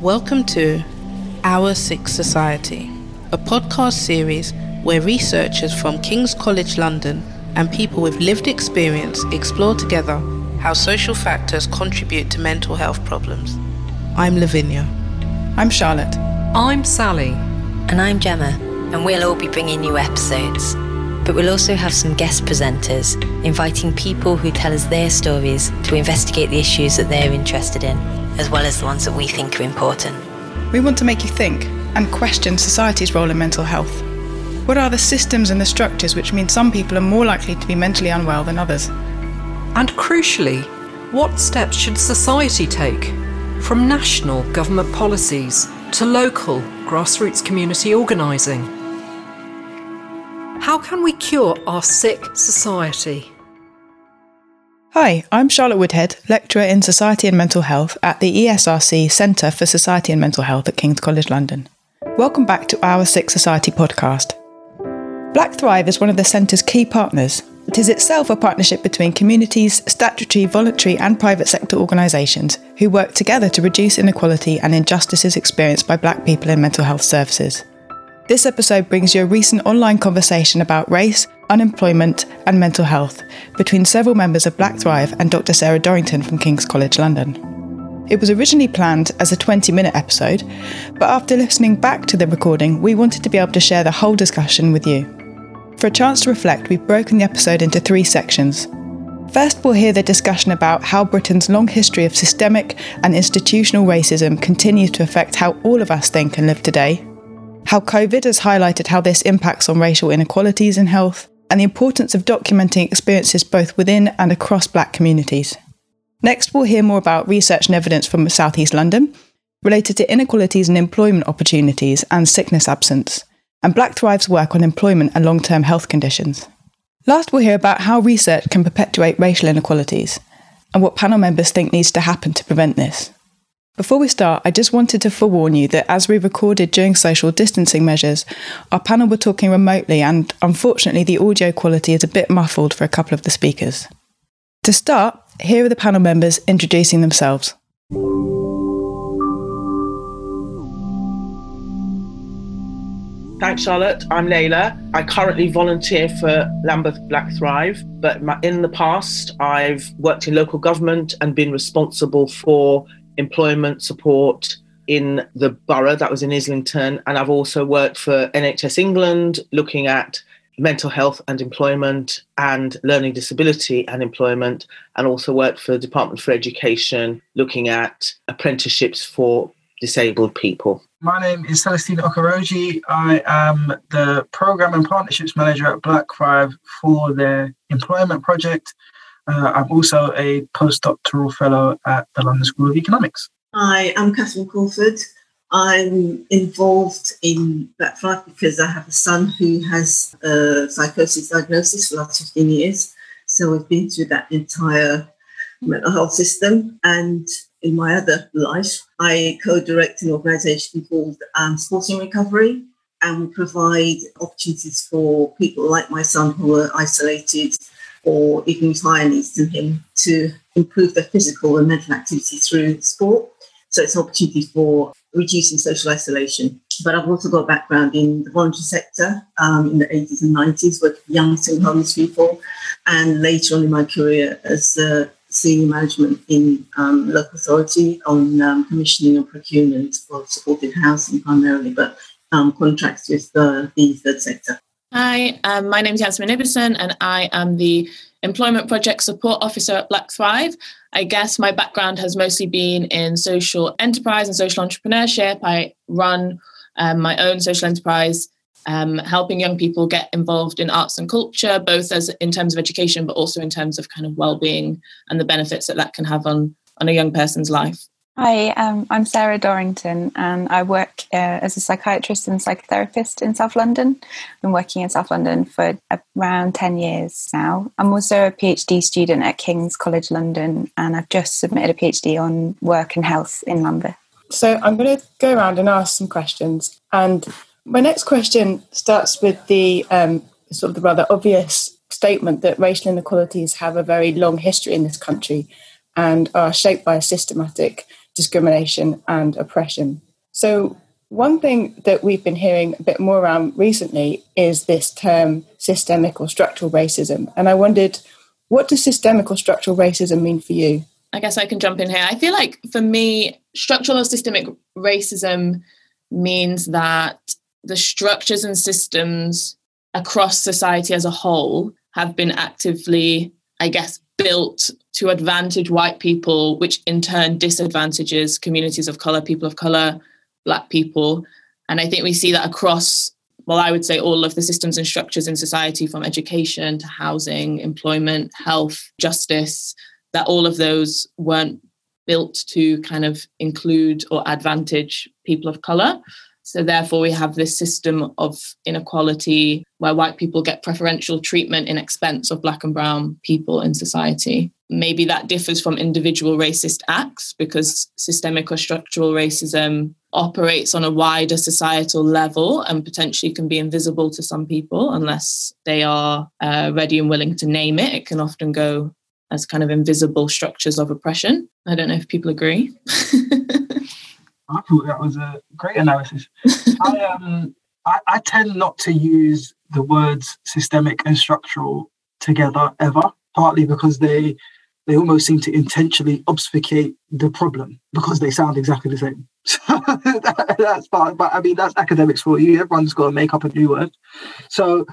Welcome to Our Sick Society, a podcast series where researchers from King's College London and people with lived experience explore together how social factors contribute to mental health problems. I'm Lavinia. I'm Charlotte. I'm Sally. And I'm Gemma, and we'll all be bringing you episodes. But we'll also have some guest presenters, inviting people who tell us their stories to investigate the issues that they're interested in, as well as the ones that we think are important. We want to make you think and question society's role in mental health. What are the systems and the structures which mean some people are more likely to be mentally unwell than others? And crucially, what steps should society take? From national government policies to local grassroots community organising. How can we cure our sick society? Hi, I'm Charlotte Woodhead, lecturer in Society and Mental Health at the ESRC Centre for Society and Mental Health at King's College London. Welcome back to our Sick Society podcast. Black Thrive is one of the Centre's key partners. It is itself a partnership between communities, statutory, voluntary, and private sector organisations who work together to reduce inequality and injustices experienced by black people in mental health services. This episode brings you a recent online conversation about race, unemployment, and mental health between several members of Black Thrive and Dr. Sarah Dorrington from King's College London. It was originally planned as a 20 minute episode, but after listening back to the recording, we wanted to be able to share the whole discussion with you. For a chance to reflect, we've broken the episode into three sections. First, we'll hear the discussion about how Britain's long history of systemic and institutional racism continues to affect how all of us think and live today how COVID has highlighted how this impacts on racial inequalities in health, and the importance of documenting experiences both within and across black communities. Next, we'll hear more about research and evidence from South East London related to inequalities in employment opportunities and sickness absence, and Black Thrive's work on employment and long term health conditions. Last, we'll hear about how research can perpetuate racial inequalities and what panel members think needs to happen to prevent this. Before we start, I just wanted to forewarn you that as we recorded during social distancing measures, our panel were talking remotely and unfortunately the audio quality is a bit muffled for a couple of the speakers. To start, here are the panel members introducing themselves. Thanks, Charlotte. I'm Lela. I currently volunteer for Lambeth Black Thrive, but in the past, I've worked in local government and been responsible for employment support in the borough that was in Islington. And I've also worked for NHS England looking at mental health and employment and learning disability and employment, and also worked for the Department for Education looking at apprenticeships for disabled people. My name is Celestin Okoroji. I am the Programme and Partnerships Manager at Black Thrive for their employment project uh, I'm also a postdoctoral fellow at the London School of Economics. Hi, I'm Catherine Crawford. I'm involved in Black Thrive because I have a son who has a psychosis diagnosis for the last 15 years. So I've been through that entire mental health system. And in my other life, I co direct an organisation called um, Sporting Recovery. And we provide opportunities for people like my son who are isolated or even higher needs than him to improve their physical and mental activity through sport. So it's an opportunity for reducing social isolation. But I've also got a background in the voluntary sector um, in the 80s and 90s, with young single homeless people, and later on in my career as senior management in um, local authority on um, commissioning and procurement for supported housing primarily, but um, contracts with uh, the third sector. Hi, um, my name is Yasmin Ibison, and I am the Employment Project Support Officer at Black Thrive. I guess my background has mostly been in social enterprise and social entrepreneurship. I run um, my own social enterprise, um, helping young people get involved in arts and culture, both as in terms of education, but also in terms of kind of well-being and the benefits that that can have on on a young person's life. Hi, um, I'm Sarah Dorrington, and I work uh, as a psychiatrist and psychotherapist in South London. I've been working in South London for around 10 years now. I'm also a PhD student at King's College London, and I've just submitted a PhD on work and health in Lambeth. So I'm going to go around and ask some questions. And my next question starts with the um, sort of the rather obvious statement that racial inequalities have a very long history in this country and are shaped by a systematic discrimination and oppression. So, one thing that we've been hearing a bit more around recently is this term systemic or structural racism. And I wondered, what does systemic or structural racism mean for you? I guess I can jump in here. I feel like for me, structural or systemic racism means that the structures and systems across society as a whole have been actively, I guess, built to advantage white people, which in turn disadvantages communities of color, people of color, black people. And I think we see that across, well, I would say all of the systems and structures in society from education to housing, employment, health, justice, that all of those weren't built to kind of include or advantage people of color. So, therefore, we have this system of inequality where white people get preferential treatment in expense of black and brown people in society. Maybe that differs from individual racist acts because systemic or structural racism operates on a wider societal level and potentially can be invisible to some people unless they are uh, ready and willing to name it. It can often go as kind of invisible structures of oppression. I don't know if people agree. I thought that was a great analysis. I um I, I tend not to use the words systemic and structural together ever, partly because they they almost seem to intentionally obfuscate the problem because they sound exactly the same. So that, that's part, but I mean that's academics for you. Everyone's got to make up a new word. So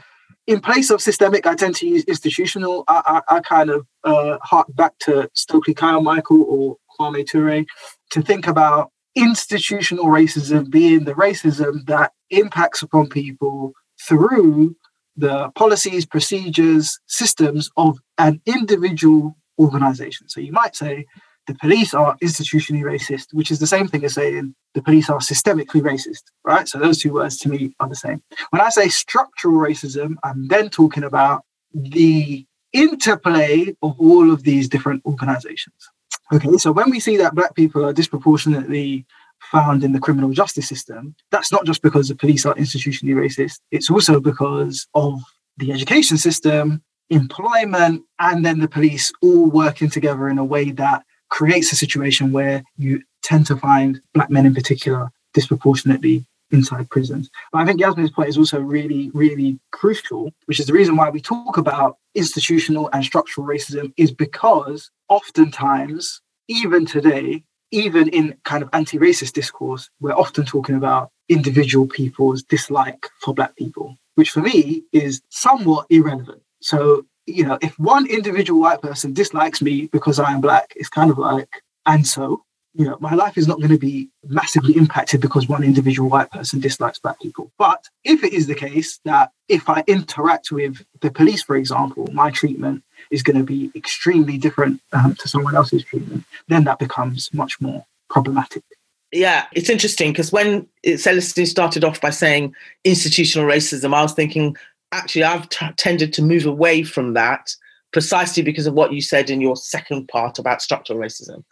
in place of systemic, I tend to use institutional. I, I, I kind of uh, hark back to Stokely Carmichael or Kwame Ture to think about institutional racism being the racism that impacts upon people through the policies, procedures, systems of an individual organization. So you might say the police are institutionally racist, which is the same thing as saying the police are systemically racist, right? So those two words to me are the same. When I say structural racism, I'm then talking about the interplay of all of these different organizations. Okay, so when we see that black people are disproportionately found in the criminal justice system, that's not just because the police are institutionally racist, it's also because of the education system, employment, and then the police all working together in a way that creates a situation where you tend to find black men in particular disproportionately inside prisons. But I think Yasmin's point is also really, really crucial, which is the reason why we talk about institutional and structural racism, is because oftentimes, even today, even in kind of anti racist discourse, we're often talking about individual people's dislike for Black people, which for me is somewhat irrelevant. So, you know, if one individual white person dislikes me because I am Black, it's kind of like, and so, you know, my life is not going to be massively impacted because one individual white person dislikes black people. But if it is the case that if I interact with the police, for example, my treatment is going to be extremely different um, to someone else's treatment, then that becomes much more problematic. Yeah, it's interesting because when Celestin started off by saying institutional racism, I was thinking, actually, I've t- tended to move away from that precisely because of what you said in your second part about structural racism.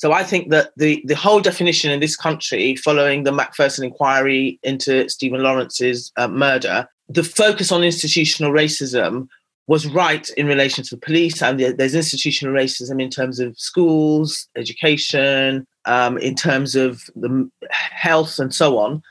So I think that the, the whole definition in this country, following the Macpherson inquiry into Stephen Lawrence's uh, murder, the focus on institutional racism was right in relation to the police, and there's institutional racism in terms of schools, education, um, in terms of the health, and so on.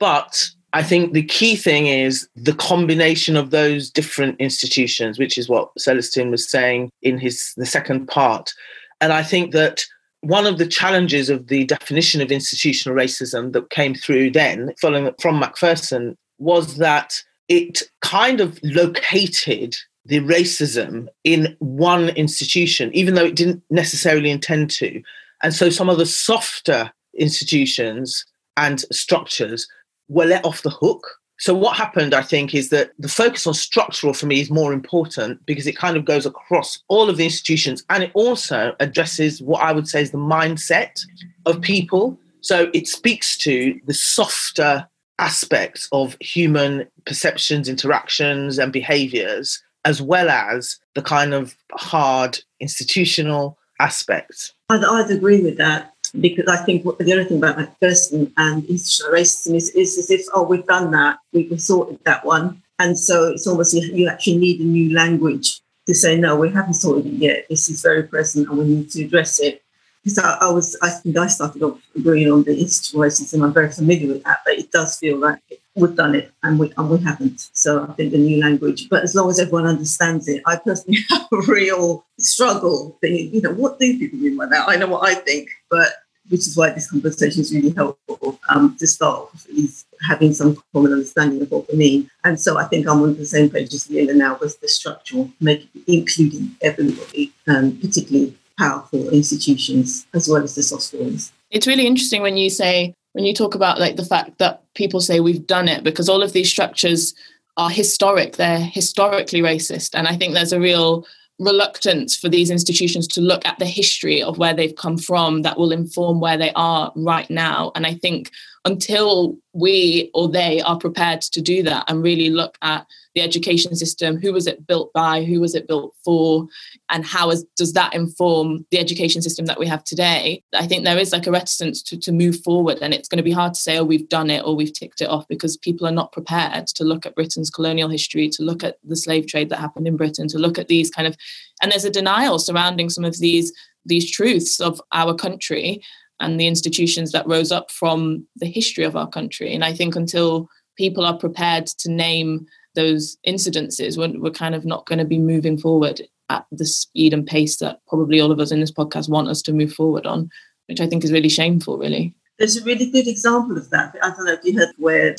But I think the key thing is the combination of those different institutions, which is what Celestin was saying in his the second part. And I think that one of the challenges of the definition of institutional racism that came through then, following from Macpherson, was that it kind of located the racism in one institution, even though it didn't necessarily intend to. And so some of the softer institutions and structures were let off the hook. So what happened, I think, is that the focus on structural for me is more important because it kind of goes across all of the institutions and it also addresses what I would say is the mindset of people. So it speaks to the softer aspects of human perceptions, interactions, and behaviors as well as the kind of hard institutional aspects. I'd, I'd agree with that because I think the other thing about Macpherson and institutional racism is, is as if, oh, we've done that, we've sorted that one. And so it's almost you actually need a new language to say, no, we haven't sorted it yet. This is very present and we need to address it. Because I, I, was, I think I started off agreeing on the institutional racism. I'm very familiar with that, but it does feel like we've done it and we, and we haven't. So I think the new language, but as long as everyone understands it, I personally have a real struggle thinking, you know, what do people mean by that? I know what I think, but which is why this conversation is really helpful um, to start with, is having some common understanding of what we mean. And so I think I'm on the same page as Lela now with the structural, making including everybody, um, particularly powerful institutions as well as the soft skills. It's really interesting when you say when you talk about like the fact that people say we've done it because all of these structures are historic, they're historically racist, and I think there's a real reluctance for these institutions to look at the history of where they've come from that will inform where they are right now. And I think until we or they are prepared to do that and really look at the education system who was it built by who was it built for and how is, does that inform the education system that we have today i think there is like a reticence to, to move forward and it's going to be hard to say oh we've done it or we've ticked it off because people are not prepared to look at britain's colonial history to look at the slave trade that happened in britain to look at these kind of and there's a denial surrounding some of these these truths of our country and the institutions that rose up from the history of our country. And I think until people are prepared to name those incidences, we're, we're kind of not going to be moving forward at the speed and pace that probably all of us in this podcast want us to move forward on, which I think is really shameful, really. There's a really good example of that. I don't know if you heard where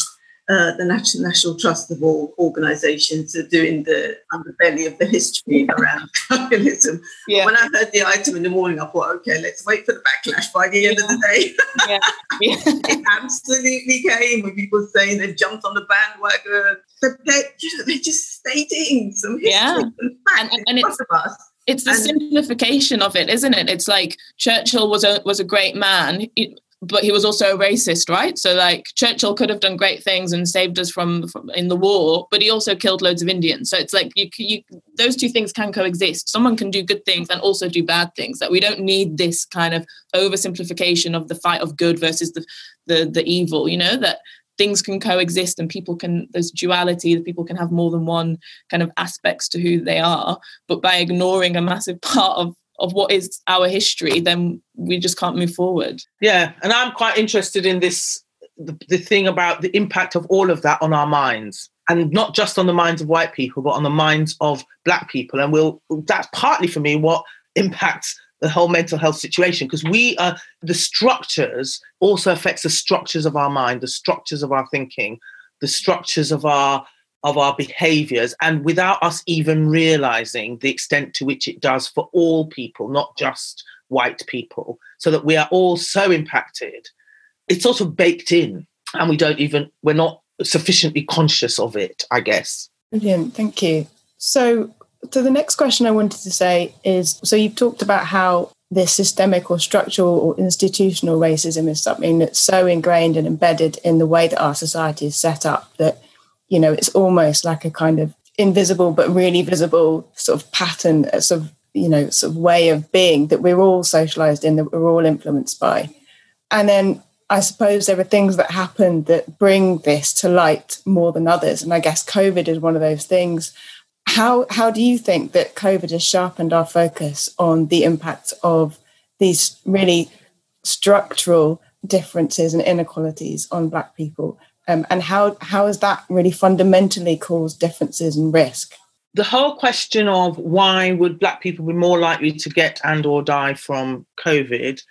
uh, the National, National Trust of all organisations are doing the underbelly of the history around colonialism. Yeah. When I heard the item in the morning, I thought, okay, let's wait for the backlash by the end yeah. of the day. yeah. yeah. it absolutely came with people saying they jumped on the bandwagon. But they're, you know, they're just stating some history yeah. and facts and, and it's, us. It's the simplification of it, isn't it? It's like Churchill was a was a great man but he was also a racist, right? So like Churchill could have done great things and saved us from, from, in the war, but he also killed loads of Indians. So it's like you, you those two things can coexist. Someone can do good things and also do bad things. That we don't need this kind of oversimplification of the fight of good versus the the the evil. You know that things can coexist and people can there's duality that people can have more than one kind of aspects to who they are but by ignoring a massive part of of what is our history, then we just can't move forward. Yeah, and I'm quite interested in this the, the thing about the impact of all of that on our minds and not just on the minds of white people but on the minds of black people and we'll that's partly for me what impacts the whole mental health situation because we are the structures also affects the structures of our mind the structures of our thinking the structures of our of our behaviors and without us even realizing the extent to which it does for all people, not just white people, so that we are all so impacted. It's sort of baked in and we don't even, we're not sufficiently conscious of it, I guess. Brilliant. Thank you. So, so the next question I wanted to say is so you've talked about how this systemic or structural or institutional racism is something that's so ingrained and embedded in the way that our society is set up that you know, it's almost like a kind of invisible but really visible sort of pattern, sort of, you know, sort of way of being that we're all socialized in, that we're all influenced by. And then I suppose there are things that happen that bring this to light more than others. And I guess COVID is one of those things. How how do you think that COVID has sharpened our focus on the impact of these really structural differences and inequalities on black people um, and how how has that really fundamentally caused differences and risk? The whole question of why would Black people be more likely to get and or die from COVID,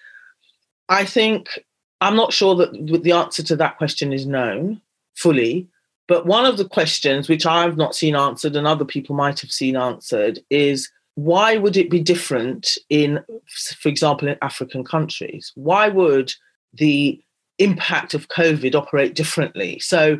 I think I'm not sure that the answer to that question is known fully. But one of the questions which I've not seen answered and other people might have seen answered is why would it be different in, for example, in African countries? Why would the impact of COVID operate differently. So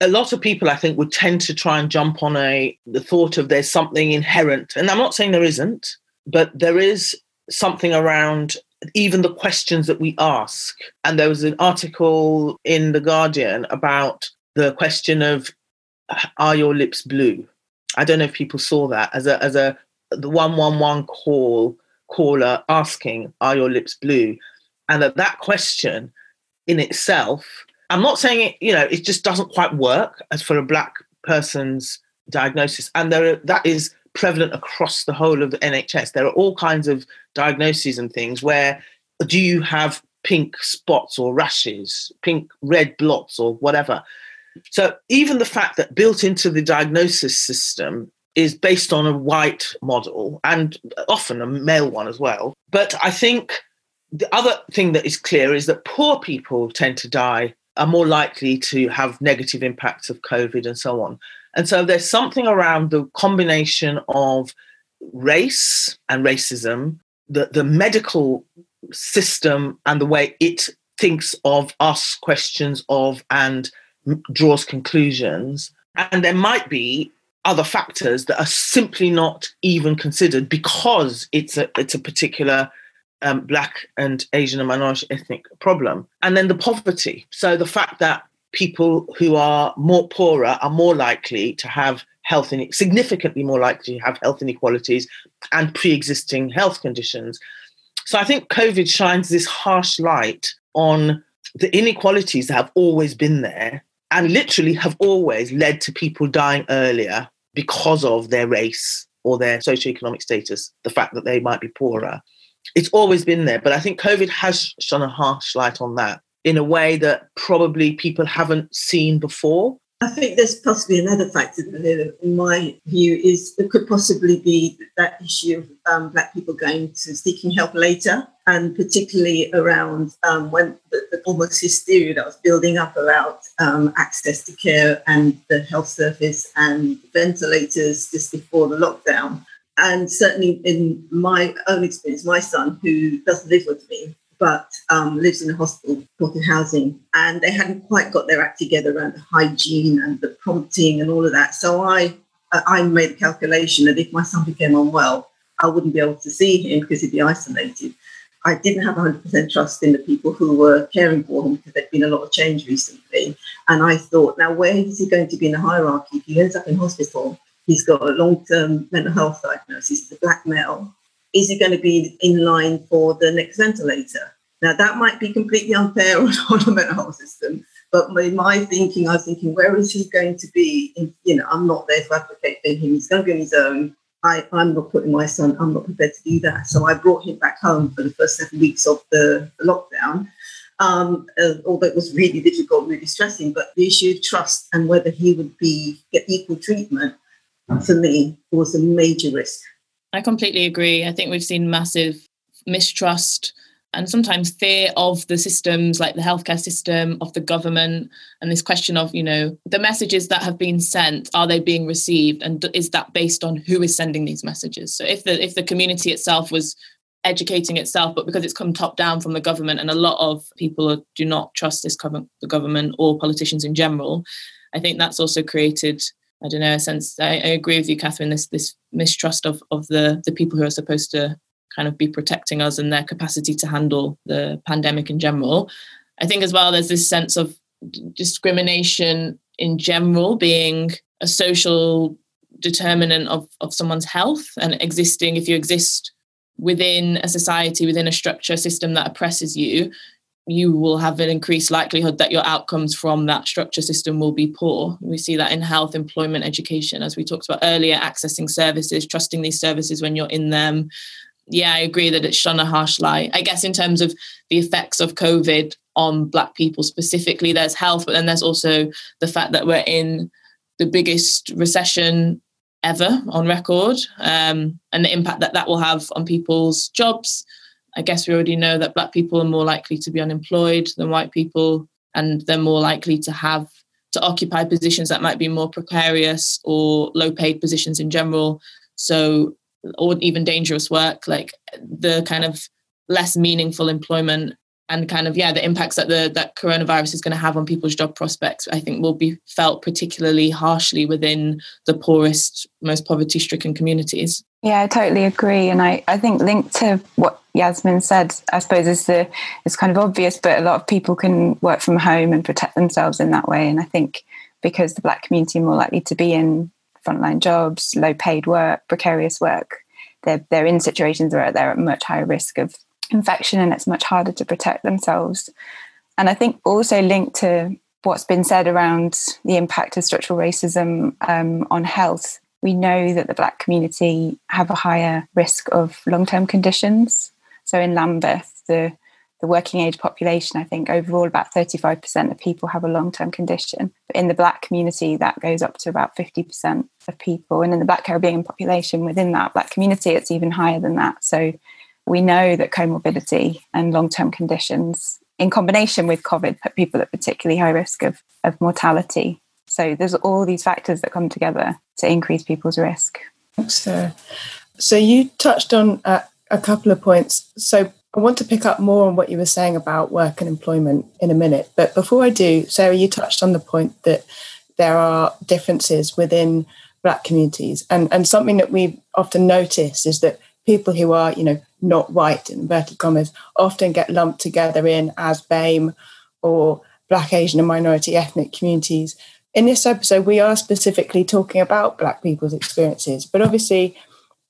a lot of people, I think, would tend to try and jump on a the thought of there's something inherent. And I'm not saying there isn't, but there is something around even the questions that we ask. And there was an article in The Guardian about the question of are your lips blue? I don't know if people saw that as a as a the 111 call caller asking, Are your lips blue? And that that question in itself. I'm not saying it, you know, it just doesn't quite work as for a black person's diagnosis. And there are, that is prevalent across the whole of the NHS. There are all kinds of diagnoses and things where do you have pink spots or rashes, pink red blots or whatever. So even the fact that built into the diagnosis system is based on a white model and often a male one as well. But I think the other thing that is clear is that poor people tend to die, are more likely to have negative impacts of COVID and so on. And so there's something around the combination of race and racism, the, the medical system and the way it thinks of, asks questions of, and draws conclusions. And there might be other factors that are simply not even considered because it's a it's a particular um, black and Asian and minority ethnic problem. And then the poverty. So the fact that people who are more poorer are more likely to have health in, significantly more likely to have health inequalities and pre-existing health conditions. So I think COVID shines this harsh light on the inequalities that have always been there and literally have always led to people dying earlier because of their race or their socioeconomic status, the fact that they might be poorer. It's always been there, but I think COVID has shone a harsh light on that in a way that probably people haven't seen before. I think there's possibly another factor that, in my view, is it could possibly be that issue of um, Black people going to seeking help later, and particularly around um, when the, the, almost hysteria that was building up about um, access to care and the health service and ventilators just before the lockdown. And certainly in my own experience, my son, who doesn't live with me, but um, lives in a hospital, supported housing, and they hadn't quite got their act together around the hygiene and the prompting and all of that. So I, I made the calculation that if my son became unwell, I wouldn't be able to see him because he'd be isolated. I didn't have 100% trust in the people who were caring for him because there'd been a lot of change recently. And I thought, now where is he going to be in the hierarchy? If he ends up in hospital, he's got a long-term mental health diagnosis, he's a black male, is he going to be in line for the next ventilator? Now, that might be completely unfair on, the mental health system, but in my thinking, I was thinking, where is he going to be? You know, I'm not there to advocate for him. He's going to be on his own. I, I'm not putting my son, I'm not prepared to do that. So I brought him back home for the first seven weeks of the, the lockdown. Um, uh, although it was really difficult, really stressing, but the issue of trust and whether he would be get equal treatment for me was a major risk. I completely agree. I think we've seen massive mistrust and sometimes fear of the systems like the healthcare system of the government and this question of you know the messages that have been sent are they being received and is that based on who is sending these messages so if the if the community itself was educating itself but because it's come top down from the government and a lot of people do not trust this government the government or politicians in general i think that's also created I don't know, a sense. I, I, agree with you, Catherine. This this mistrust of of the the people who are supposed to kind of be protecting us and their capacity to handle the pandemic in general. I think as well, there's this sense of discrimination in general being a social determinant of of someone's health and existing. If you exist within a society, within a structure system that oppresses you, you will have an increased likelihood that your outcomes from that structure system will be poor. We see that in health, employment, education, as we talked about earlier, accessing services, trusting these services when you're in them. Yeah, I agree that it's shone a harsh light. I guess in terms of the effects of COVID on Black people specifically, there's health, but then there's also the fact that we're in the biggest recession ever on record um, and the impact that that will have on people's jobs, I guess we already know that black people are more likely to be unemployed than white people, and they're more likely to have to occupy positions that might be more precarious or low paid positions in general. So, or even dangerous work, like the kind of less meaningful employment and kind of yeah the impacts that the that coronavirus is going to have on people's job prospects i think will be felt particularly harshly within the poorest most poverty stricken communities yeah i totally agree and i i think linked to what yasmin said i suppose is the it's kind of obvious but a lot of people can work from home and protect themselves in that way and i think because the black community are more likely to be in frontline jobs low paid work precarious work they're, they're in situations where they're at much higher risk of infection and it's much harder to protect themselves. And I think also linked to what's been said around the impact of structural racism um, on health, we know that the Black community have a higher risk of long term conditions. So in Lambeth, the the working age population, I think overall about 35% of people have a long term condition. But in the Black community, that goes up to about 50% of people. And in the Black Caribbean population within that Black community, it's even higher than that. So we know that comorbidity and long term conditions, in combination with COVID, put people at particularly high risk of, of mortality. So there's all these factors that come together to increase people's risk. Thanks, Sarah. So you touched on a couple of points. So I want to pick up more on what you were saying about work and employment in a minute. But before I do, Sarah, you touched on the point that there are differences within Black communities. And, and something that we often notice is that people who are, you know, not white, in inverted commas, often get lumped together in as BAME or Black, Asian, and minority ethnic communities. In this episode, we are specifically talking about Black people's experiences, but obviously,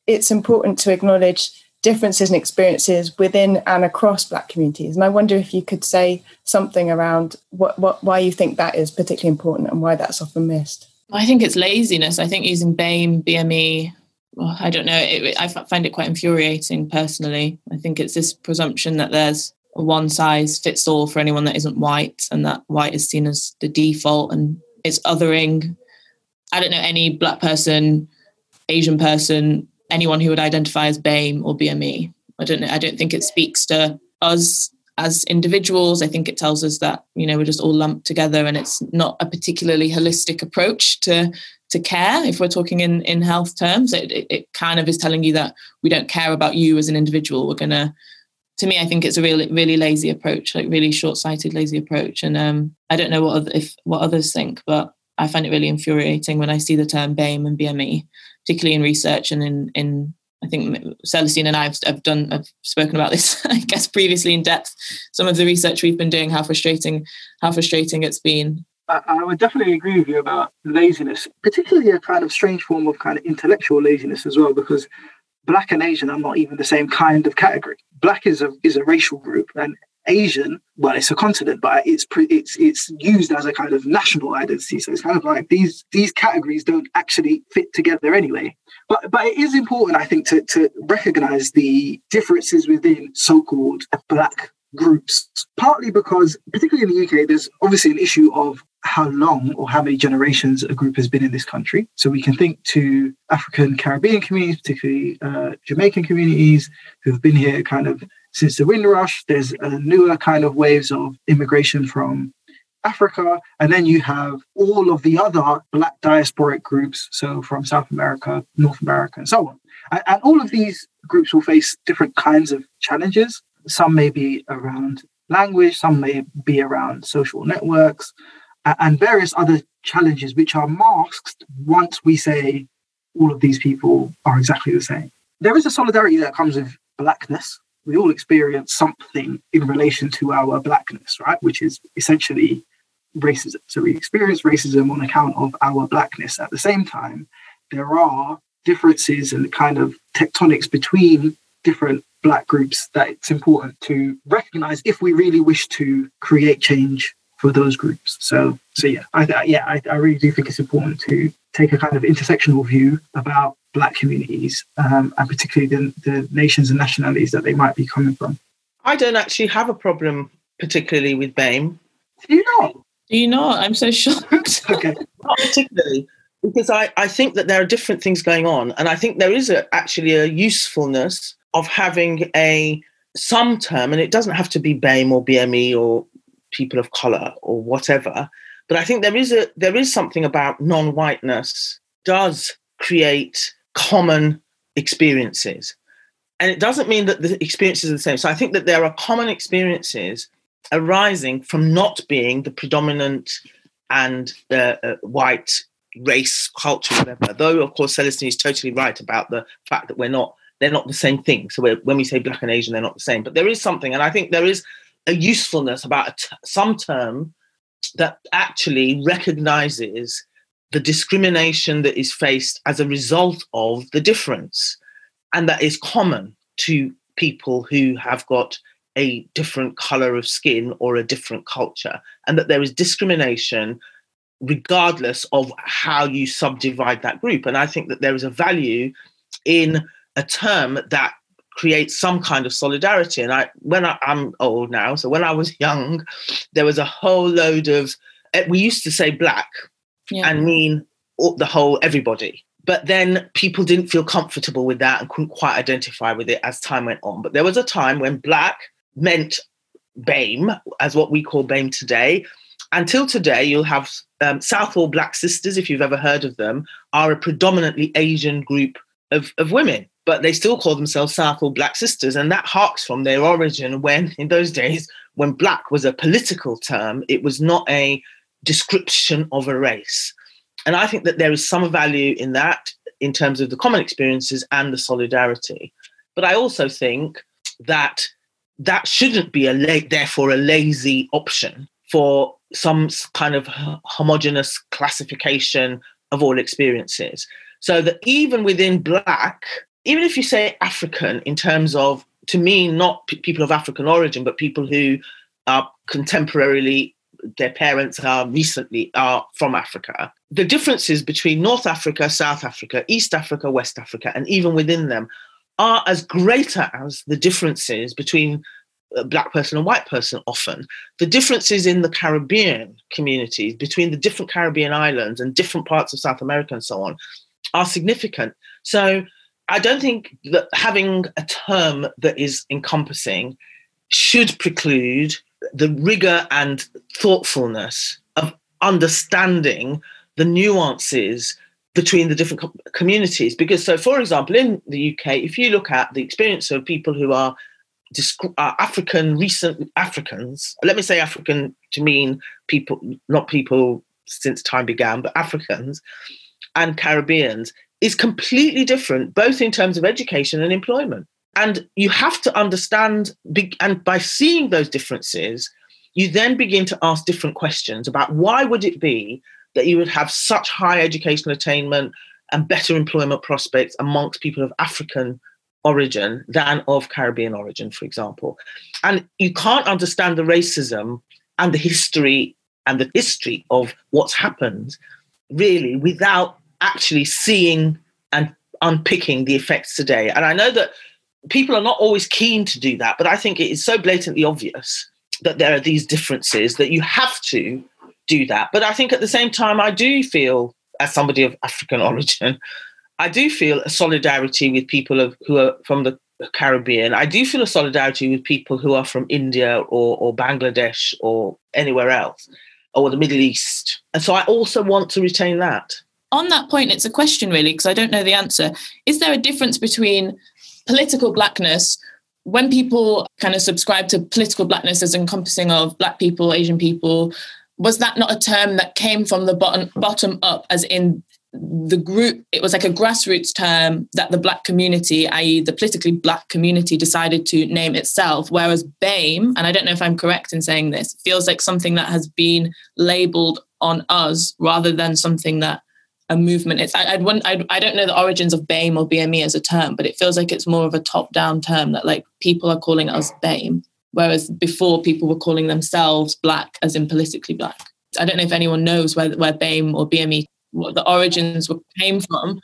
it's important to acknowledge differences and experiences within and across Black communities. And I wonder if you could say something around what, what why you think that is particularly important and why that's often missed. I think it's laziness. I think using BAME, BME, well, I don't know. It, I find it quite infuriating personally. I think it's this presumption that there's a one size fits all for anyone that isn't white, and that white is seen as the default, and it's othering. I don't know any black person, Asian person, anyone who would identify as BAME or BME. I don't know. I don't think it speaks to us as individuals. I think it tells us that you know we're just all lumped together, and it's not a particularly holistic approach to to care. If we're talking in in health terms, it, it, it kind of is telling you that we don't care about you as an individual. We're gonna. To me, I think it's a really really lazy approach, like really short sighted, lazy approach. And um, I don't know what other, if what others think, but I find it really infuriating when I see the term BAME and BME, particularly in research and in in I think Celestin and I have, have done have spoken about this, I guess, previously in depth. Some of the research we've been doing, how frustrating, how frustrating it's been. I would definitely agree with you about laziness, particularly a kind of strange form of kind of intellectual laziness as well, because black and Asian are not even the same kind of category. Black is a is a racial group, and Asian, well, it's a continent, but it's pre, it's it's used as a kind of national identity. So it's kind of like these these categories don't actually fit together anyway. But but it is important, I think, to to recognise the differences within so-called black groups. Partly because, particularly in the UK, there's obviously an issue of how long or how many generations a group has been in this country. So we can think to African Caribbean communities, particularly uh, Jamaican communities who have been here kind of since the Windrush. There's a newer kind of waves of immigration from Africa, and then you have all of the other Black diasporic groups, so from South America, North America, and so on. And, and all of these groups will face different kinds of challenges. Some may be around language, some may be around social networks, and various other challenges which are masked once we say all of these people are exactly the same. There is a solidarity that comes with blackness. We all experience something in relation to our blackness, right? Which is essentially racism. So we experience racism on account of our blackness. At the same time, there are differences and kind of tectonics between different black groups that it's important to recognize if we really wish to create change for those groups. So, so yeah, I, yeah, I, I really do think it's important to take a kind of intersectional view about Black communities, um, and particularly the, the nations and nationalities that they might be coming from. I don't actually have a problem, particularly with BAME. Do you not? Do you not? I'm so shocked. okay. Not particularly, because I, I think that there are different things going on. And I think there is a, actually a usefulness of having a some term, and it doesn't have to be BAME or BME or people of color or whatever. But I think there is a there is something about non-whiteness does create common experiences. And it doesn't mean that the experiences are the same. So I think that there are common experiences arising from not being the predominant and uh, uh, white race culture, whatever. Though, of course, Celestin is totally right about the fact that we're not, they're not the same thing. So when we say black and Asian, they're not the same. But there is something, and I think there is a usefulness about some term that actually recognizes the discrimination that is faced as a result of the difference and that is common to people who have got a different color of skin or a different culture and that there is discrimination regardless of how you subdivide that group. And I think that there is a value in a term that creates some kind of solidarity. And I, when I, I'm old now, so when I was young, there was a whole load of. Eh, we used to say black yeah. and mean the whole everybody. But then people didn't feel comfortable with that and couldn't quite identify with it as time went on. But there was a time when black meant BAME, as what we call BAME today. Until today, you'll have um, Southall Black Sisters, if you've ever heard of them, are a predominantly Asian group of, of women, but they still call themselves Southall Black Sisters. And that harks from their origin when, in those days, when black was a political term, it was not a description of a race. And I think that there is some value in that in terms of the common experiences and the solidarity. But I also think that that shouldn't be a la- therefore a lazy option for some kind of homogenous classification of all experiences. So that even within Black, even if you say African in terms of, to me, not p- people of African origin, but people who are contemporarily, their parents are recently are from Africa. The differences between North Africa, South Africa, East Africa, West Africa, and even within them are as greater as the differences between a black person and white person often. The differences in the Caribbean communities between the different Caribbean islands and different parts of South America and so on are significant. So I don't think that having a term that is encompassing should preclude the rigor and thoughtfulness of understanding the nuances between the different communities. Because, so for example, in the UK, if you look at the experience of people who are African, recent Africans, let me say African to mean people, not people since time began, but Africans and Caribbeans, is completely different, both in terms of education and employment. And you have to understand, and by seeing those differences, you then begin to ask different questions about why would it be that you would have such high educational attainment and better employment prospects amongst people of African origin than of Caribbean origin, for example. And you can't understand the racism and the history and the history of what's happened really without actually seeing and unpicking the effects today. And I know that people are not always keen to do that, but I think it is so blatantly obvious that there are these differences that you have to do that. But I think at the same time, I do feel, as somebody of African origin, I do feel a solidarity with people of, who are from the Caribbean. I do feel a solidarity with people who are from India or, or Bangladesh or anywhere else or the Middle East. And so I also want to retain that. On that point, it's a question really, because I don't know the answer. Is there a difference between political blackness when people kind of subscribe to political blackness as encompassing of black people, Asian people, was that not a term that came from the bottom bottom up as in the group it was like a grassroots term that the black community i.e the politically black community decided to name itself whereas bame and i don't know if i'm correct in saying this feels like something that has been labeled on us rather than something that a movement it's I, I'd, want, I'd, i don't know the origins of bame or bme as a term but it feels like it's more of a top down term that like people are calling us bame whereas before people were calling themselves black as in politically black I don't know if anyone knows where, where BAME or BME what the origins came from.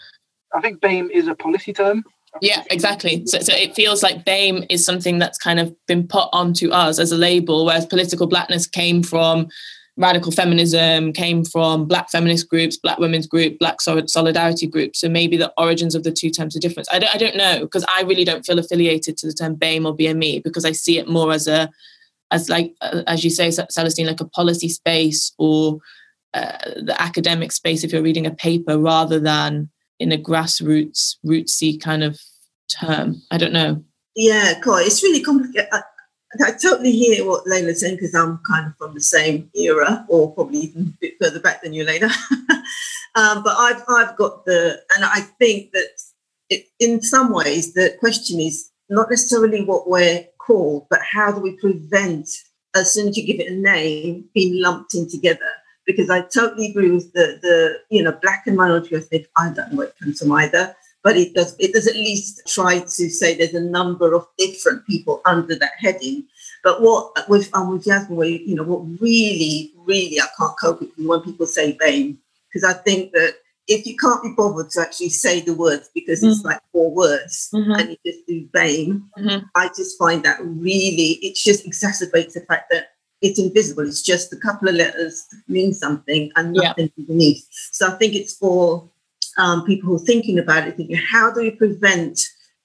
I think BAME is a policy term. Yeah, exactly. So, so it feels like BAME is something that's kind of been put onto us as a label, whereas political blackness came from radical feminism, came from black feminist groups, black women's group, black solidarity groups. So maybe the origins of the two terms are different. I don't, I don't know because I really don't feel affiliated to the term BAME or BME because I see it more as a, as like, uh, as you say, Celestin, like a policy space or uh, the academic space if you're reading a paper rather than in a grassroots rootsy kind of term i don't know yeah cool it's really complicated I, totally hear what Lela's saying because I'm kind of from the same era, or probably even a bit further back than you, Lela. um, but I've I've got the, and I think that it, in some ways the question is not necessarily what we're called, but how do we prevent, as soon as you give it a name, being lumped in together? because I totally agree with the the you know black and minority ethnic. I don't know what comes from either, but it does it does at least try to say there's a number of different people under that heading. But what with um, with Yasmin, where you know what really, really I can't cope with when people say BAME because I think that if you can't be bothered to actually say the words because mm-hmm. it's like four words mm-hmm. and you just do BAME, mm-hmm. I just find that really it just exacerbates the fact that it's invisible. It's just a couple of letters mean something and nothing yeah. underneath. So I think it's for um, people who are thinking about it, thinking, how do we prevent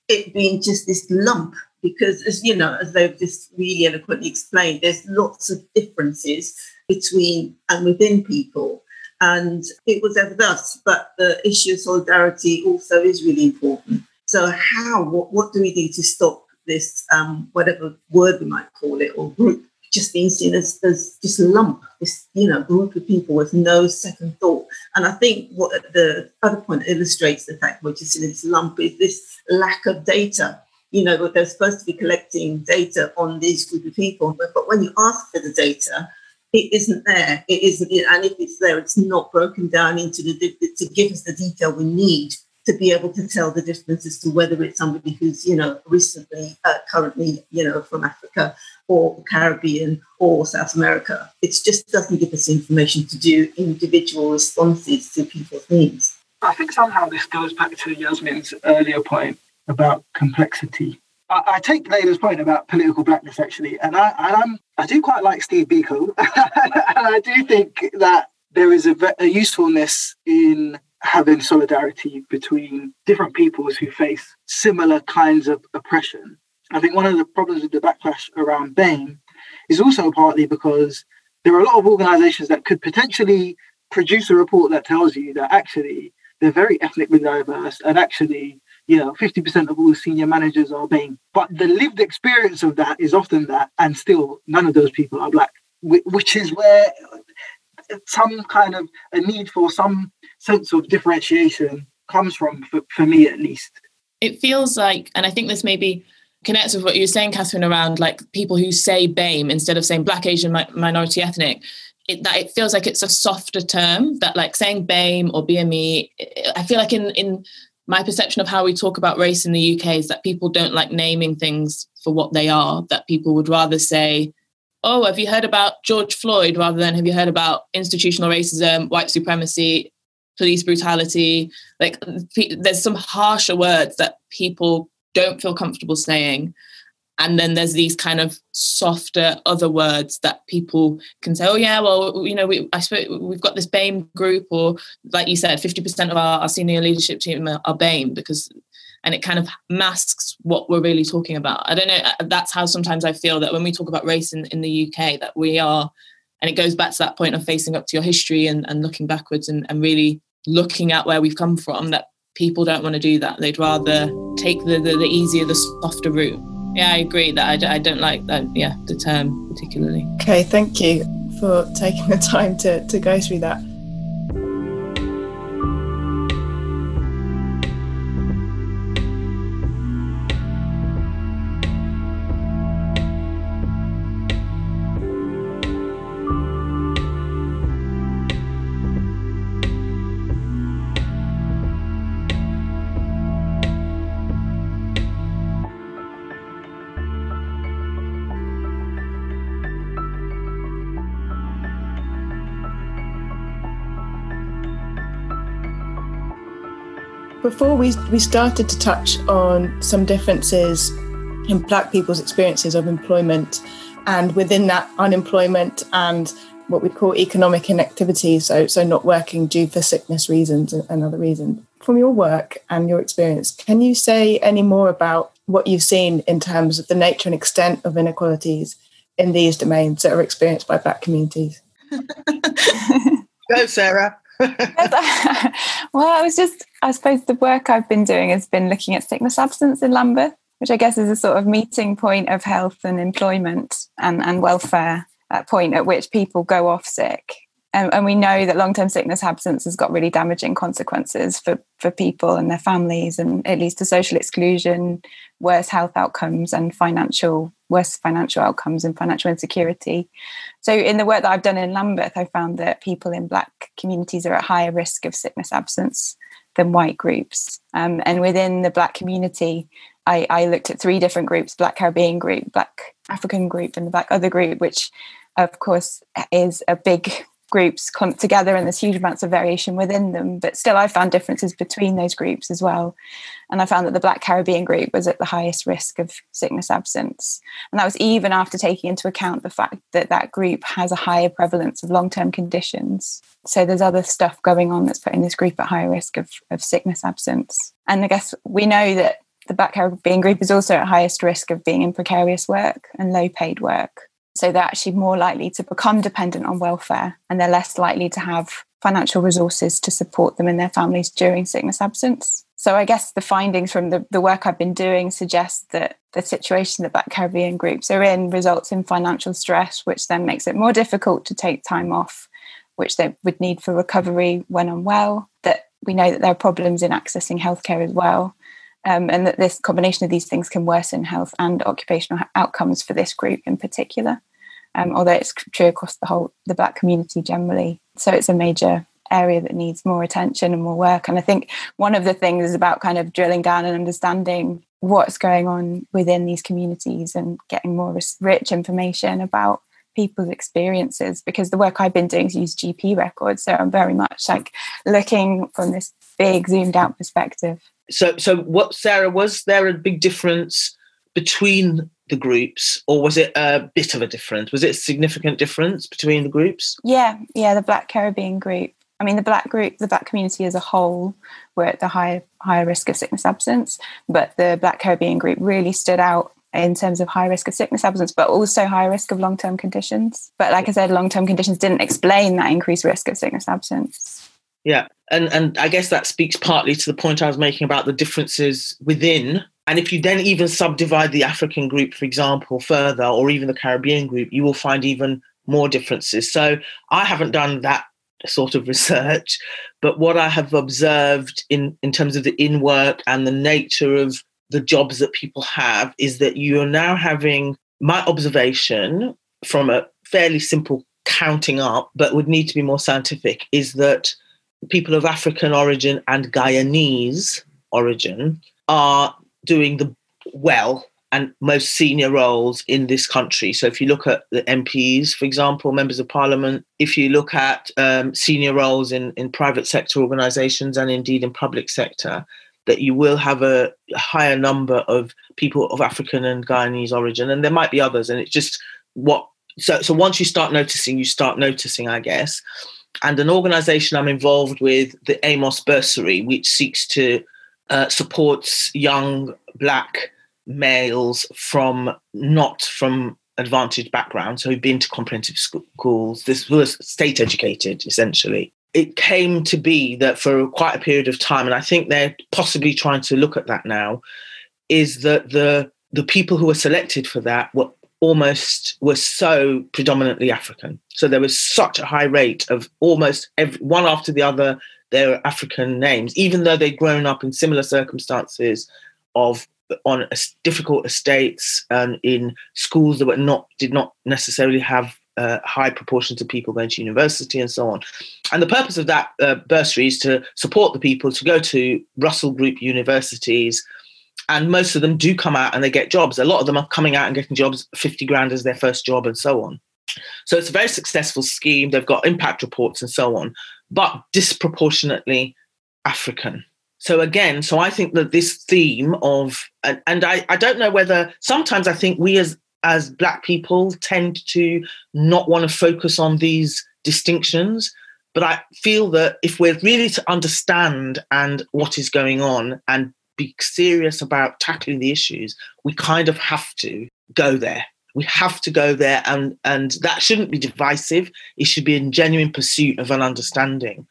it being just this lump? Because, as you know, as they've just really eloquently explained, there's lots of differences between and within people. And it was ever thus, but the issue of solidarity also is really important. So, how, what, what do we do to stop this, um, whatever word we might call it, or group just being seen as, as a lump, this you know group of people with no second thought. And I think what the other point illustrates the fact we're just seen this lump is this lack of data. You know, they're supposed to be collecting data on these group of people, but, but when you ask for the data, it isn't there. It isn't, and if it's there, it's not broken down into the to give us the detail we need to be able to tell the difference as to whether it's somebody who's you know recently uh, currently you know from africa or caribbean or south america. It just doesn't give us information to do individual responses to people's needs. I think somehow this goes back to yasmin's earlier point about complexity. I, take Lela's point about political blackness actually, and I and I'm I do quite like Steve Biko, and I do think that there is a, a usefulness in having solidarity between different peoples who face similar kinds of oppression. I think one of the problems with the backlash around BAME is also partly because there are a lot of organizations that could potentially produce a report that tells you that actually they're very ethnically diverse and actually you know 50% of all senior managers are BAME but the lived experience of that is often that and still none of those people are black which is where some kind of a need for some sense of differentiation comes from, for, for me at least. It feels like, and I think this maybe connects with what you were saying, Catherine, around like people who say BAME instead of saying Black, Asian, mi- minority, ethnic. It, that it feels like it's a softer term that like saying BAME or BME. I feel like in in my perception of how we talk about race in the UK is that people don't like naming things for what they are. That people would rather say, "Oh, have you heard about George Floyd?" rather than "Have you heard about institutional racism, white supremacy, police brutality. Like there's some harsher words that people don't feel comfortable saying. And then there's these kind of softer other words that people can say, oh yeah, well, you know, we I suppose we've got this BAME group, or like you said, 50% of our, our senior leadership team are, are BAME because and it kind of masks what we're really talking about. I don't know. Uh, that's how sometimes I feel that when we talk about race in, in the UK, that we are and it goes back to that point of facing up to your history and, and looking backwards and, and really looking at where we've come from that people don't want to do that they'd rather take the, the, the easier the softer route yeah i agree that I, I don't like that yeah the term particularly okay thank you for taking the time to, to go through that Before we, we started to touch on some differences in Black people's experiences of employment and within that unemployment and what we call economic inactivity, so, so not working due for sickness reasons and, and other reasons. From your work and your experience, can you say any more about what you've seen in terms of the nature and extent of inequalities in these domains that are experienced by Black communities? Go, Sarah. Well, I was just, I suppose the work I've been doing has been looking at sickness absence in Lambeth, which I guess is a sort of meeting point of health and employment and, and welfare, that point at which people go off sick. And, we know that long term sickness absence has got really damaging consequences for, for people and their families, and it leads to social exclusion, worse health outcomes, and financial worse financial outcomes and financial insecurity. So, in the work that I've done in Lambeth, I found that people in Black communities are at higher risk of sickness absence than white groups. Um, and within the Black community, I, I looked at three different groups Black Caribbean group, Black African group, and the Black Other group, which of course is a big groups clumped together and there's huge amounts of variation within them but still i found differences between those groups as well. And i found that the black caribbean group was at the highest risk of sickness absence. And that was even after taking into account the fact that that group has a higher prevalence of long-term conditions. So there's other stuff going on that's putting this group at higher risk of, of sickness absence. And i guess we know that the black caribbean group is also at highest risk of being in precarious work and low paid work so they're actually more likely to become dependent on welfare and they're less likely to have financial resources to support them and their families during sickness absence. So I guess the findings from the, the work I've been doing suggest that the situation that Black Caribbean groups are in results in financial stress, which then makes it more difficult to take time off, which they would need for recovery when unwell. That we know that there are problems in accessing healthcare as well um, and that this combination of these things can worsen health and occupational outcomes for this group in particular. Um, although it's true across the whole the black community generally. So it's a major area that needs more attention and more work. And I think one of the things is about kind of drilling down and understanding what's going on within these communities and getting more rich information about people's experiences because the work I've been doing is use GP records. So I'm very much like looking from this big zoomed out perspective so so what sarah was there a big difference between the groups or was it a bit of a difference was it a significant difference between the groups yeah yeah the black caribbean group i mean the black group the black community as a whole were at the higher higher risk of sickness absence but the black caribbean group really stood out in terms of high risk of sickness absence, but also high risk of long term conditions. But like I said, long term conditions didn't explain that increased risk of sickness absence. Yeah, and and I guess that speaks partly to the point I was making about the differences within. And if you then even subdivide the African group, for example, further, or even the Caribbean group, you will find even more differences. So I haven't done that sort of research, but what I have observed in in terms of the in work and the nature of the jobs that people have is that you are now having my observation from a fairly simple counting up, but would need to be more scientific, is that people of African origin and Guyanese origin are doing the well and most senior roles in this country. So if you look at the MPs, for example, members of parliament, if you look at um, senior roles in, in private sector organizations and indeed in public sector, that you will have a, higher number of people of African and Guyanese origin. And there might be others. And it's just what so so once you start noticing, you start noticing, I guess and an organization I'm involved with, the Amos Bursary, which seeks to uh, supports young black males from not from advantaged backgrounds who've been to comprehensive schools, this was state educated essentially. It came to be that for quite a period of time, and I think they're possibly trying to look at that now, is that the the people who were selected for that were almost were so predominantly African. So there was such a high rate of almost every, one after the other, their African names, even though they'd grown up in similar circumstances of on difficult estates and in schools that were not did not necessarily have uh, high proportions of people going to university and so on. And the purpose of that uh, bursary is to support the people to go to Russell Group universities and most of them do come out and they get jobs. A lot of them are coming out and getting jobs, 50 grand as their first job and so on. So it's a very successful scheme. They've got impact reports and so on, but disproportionately African. So again, so I think that this theme of, and, and I, I don't know whether sometimes I think we as as black people tend to not want to focus on these distinctions but i feel that if we're really to understand and what is going on and be serious about tackling the issues, we kind of have to go there. We have to go there, and and that shouldn't be divisive. It should be in genuine pursuit of an understanding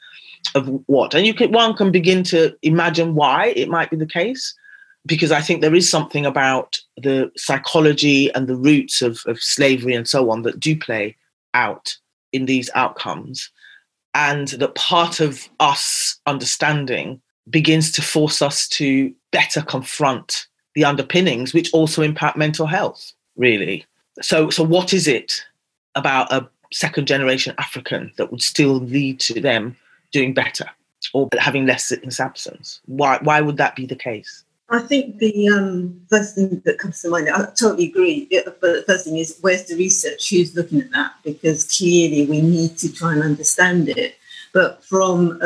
of what. And you can one can begin to imagine why it might be the case, because I think there is something about the psychology and the roots of, of slavery and so on that do play out in these outcomes, and that part of us understanding begins to force us to better confront the underpinnings, which also impact mental health, really. So, so what is it about a second generation African that would still lead to them doing better or having less sickness absence? Why, why would that be the case? I think the um, first thing that comes to mind, I totally agree. But the first thing is, where's the research? Who's looking at that? Because clearly we need to try and understand it. But from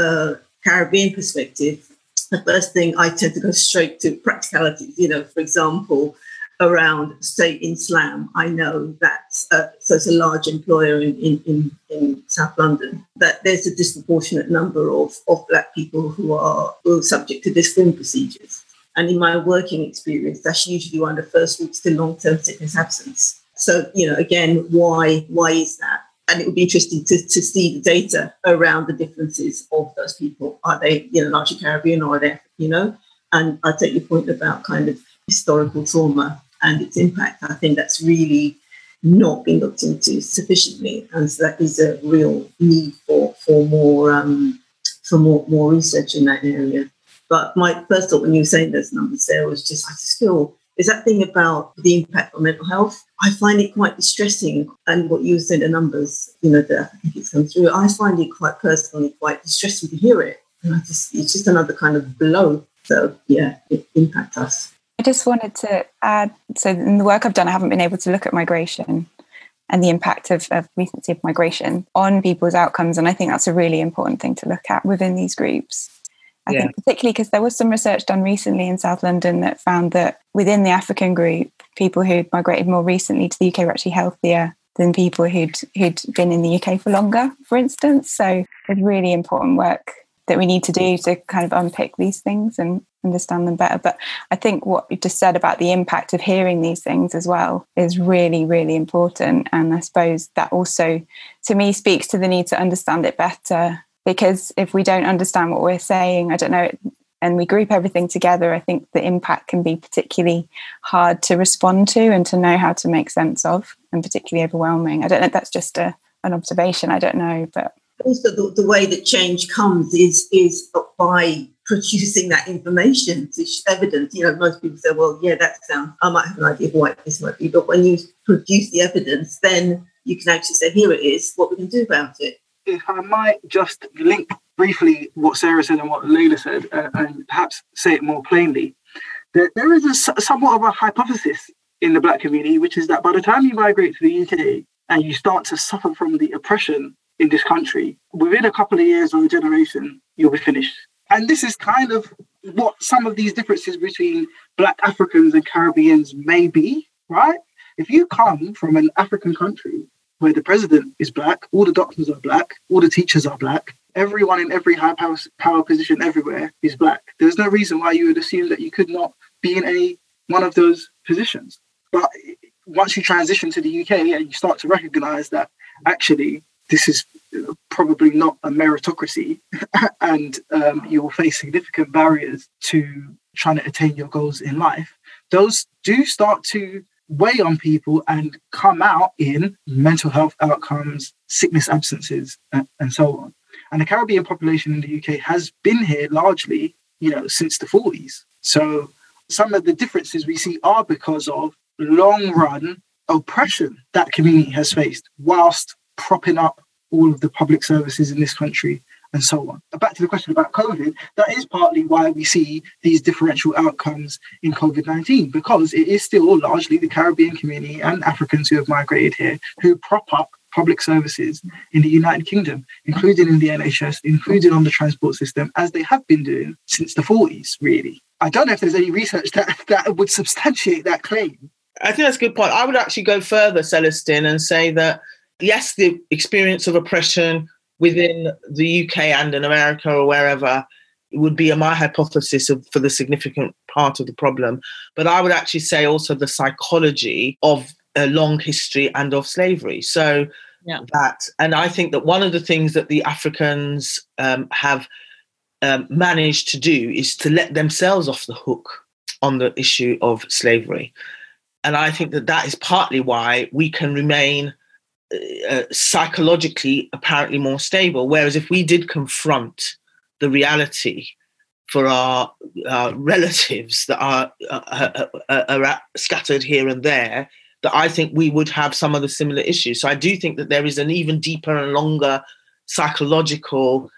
Caribbean perspective, the first thing I tend to go straight to practicalities. You know, for example, around state in SLAM, I know that uh, so it's a large employer in, in, in, in, South London, that there's a disproportionate number of, of black people who are, who are subject to discipline procedures. And in my working experience, that's usually one of the first weeks to long-term sickness absence. So, you know, again, why why is that? And it would be interesting to, to see the data around the differences of those people. Are they, you know, largely Caribbean or are they, you know? And I take your point about kind of historical trauma and its impact. I think that's really not been looked into sufficiently, and so that is a real need for for more um, for more more research in that area. But my first thought when you were saying those numbers there was just I just feel is that thing about the impact on mental health. I find it quite distressing, and what you said the numbers, you know, that I think it's come through. I find it quite personally quite distressing to hear it, just it's just another kind of blow. So yeah, it impacts us. I just wanted to add so in the work I've done, I haven't been able to look at migration and the impact of, of recency of migration on people's outcomes. And I think that's a really important thing to look at within these groups. I yeah. think particularly because there was some research done recently in South London that found that within the African group, people who'd migrated more recently to the UK were actually healthier than people who'd who'd been in the UK for longer, for instance. So it's really important work that we need to do to kind of unpick these things and understand them better. But I think what you just said about the impact of hearing these things as well is really, really important. And I suppose that also, to me, speaks to the need to understand it better. Because if we don't understand what we're saying, I don't know, and we group everything together, I think the impact can be particularly hard to respond to and to know how to make sense of, and particularly overwhelming. I don't know that's just a, an observation, I don't know, but also the, the way that change comes is is by producing that information to evidence. You know, most people say, well, yeah, that sounds, I might have an idea of what this might be, but when you produce the evidence, then you can actually say, here it is, what we can do about it. If I might just link briefly what Sarah said and what Lela said, uh, and perhaps say it more plainly, that there is a, somewhat of a hypothesis in the black community, which is that by the time you migrate to the UK and you start to suffer from the oppression in this country, within a couple of years or a generation, you'll be finished. And this is kind of what some of these differences between Black Africans and Caribbeans may be, right? If you come from an African country where the president is Black, all the doctors are Black, all the teachers are Black, everyone in every high power, power position everywhere is Black, there's no reason why you would assume that you could not be in any one of those positions. But once you transition to the UK and you start to recognize that actually this is probably not a meritocracy and um, you will face significant barriers to trying to attain your goals in life, those do start to weigh on people and come out in mental health outcomes, sickness absences, and, and so on. And the Caribbean population in the UK has been here largely, you know, since the 40s. So some of the differences we see are because of long run oppression that community has faced whilst propping up all of the public services in this country and so on. Back to the question about COVID, that is partly why we see these differential outcomes in COVID 19, because it is still largely the Caribbean community and Africans who have migrated here who prop up public services in the United Kingdom, including in the NHS, including on the transport system, as they have been doing since the 40s, really. I don't know if there's any research that, that would substantiate that claim. I think that's a good point. I would actually go further, Celestin, and say that yes, the experience of oppression within the UK and in America or wherever it would be my hypothesis of, for the significant part of the problem. But I would actually say also the psychology of a long history and of slavery. So yeah. that, and I think that one of the things that the Africans um, have um, managed to do is to let themselves off the hook on the issue of slavery. And I think that that is partly why we can remain uh, psychologically apparently more stable. Whereas if we did confront the reality for our, our relatives that are, uh, uh, are scattered here and there, that I think we would have some of the similar issues. So I do think that there is an even deeper and longer psychological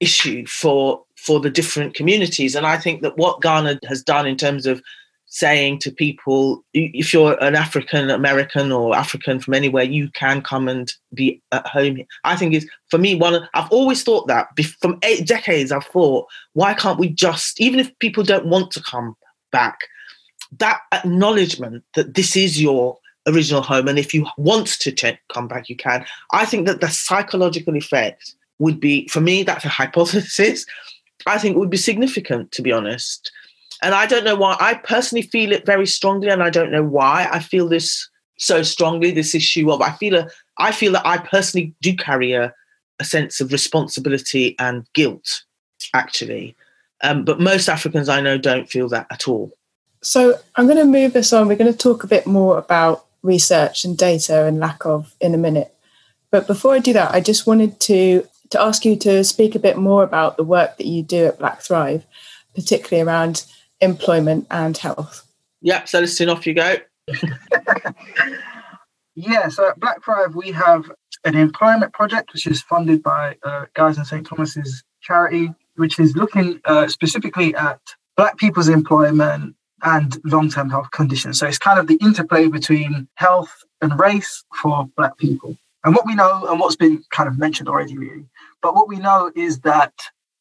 issue for for the different communities. And I think that what Ghana has done in terms of saying to people, if you're an African American or African from anywhere, you can come and be at home. I think is for me one. I've always thought that from eight decades. I've thought, why can't we just, even if people don't want to come back, that acknowledgement that this is your original home, and if you want to come back, you can. I think that the psychological effect would be, for me, that's a hypothesis. I think would be significant, to be honest and I don't know why. I personally feel it very strongly, and I don't know why I feel this so strongly. This issue of I feel a, I feel that I personally do carry a, a sense of responsibility and guilt, actually. Um, but most Africans I know don't feel that at all. So I'm going to move this on. We're going to talk a bit more about research and data and lack of in a minute. But before I do that, I just wanted to to ask you to speak a bit more about the work that you do at Black Thrive, particularly around employment and health. Yeah, Celestin, off you go. yeah, so at Black Thrive, we have an employment project which is funded by uh, Guy's and St. Thomas's charity, which is looking uh, specifically at Black people's employment and long term health conditions. So it's kind of the interplay between health and race for Black people. And what we know, and what's been kind of mentioned already, really, but what we know is that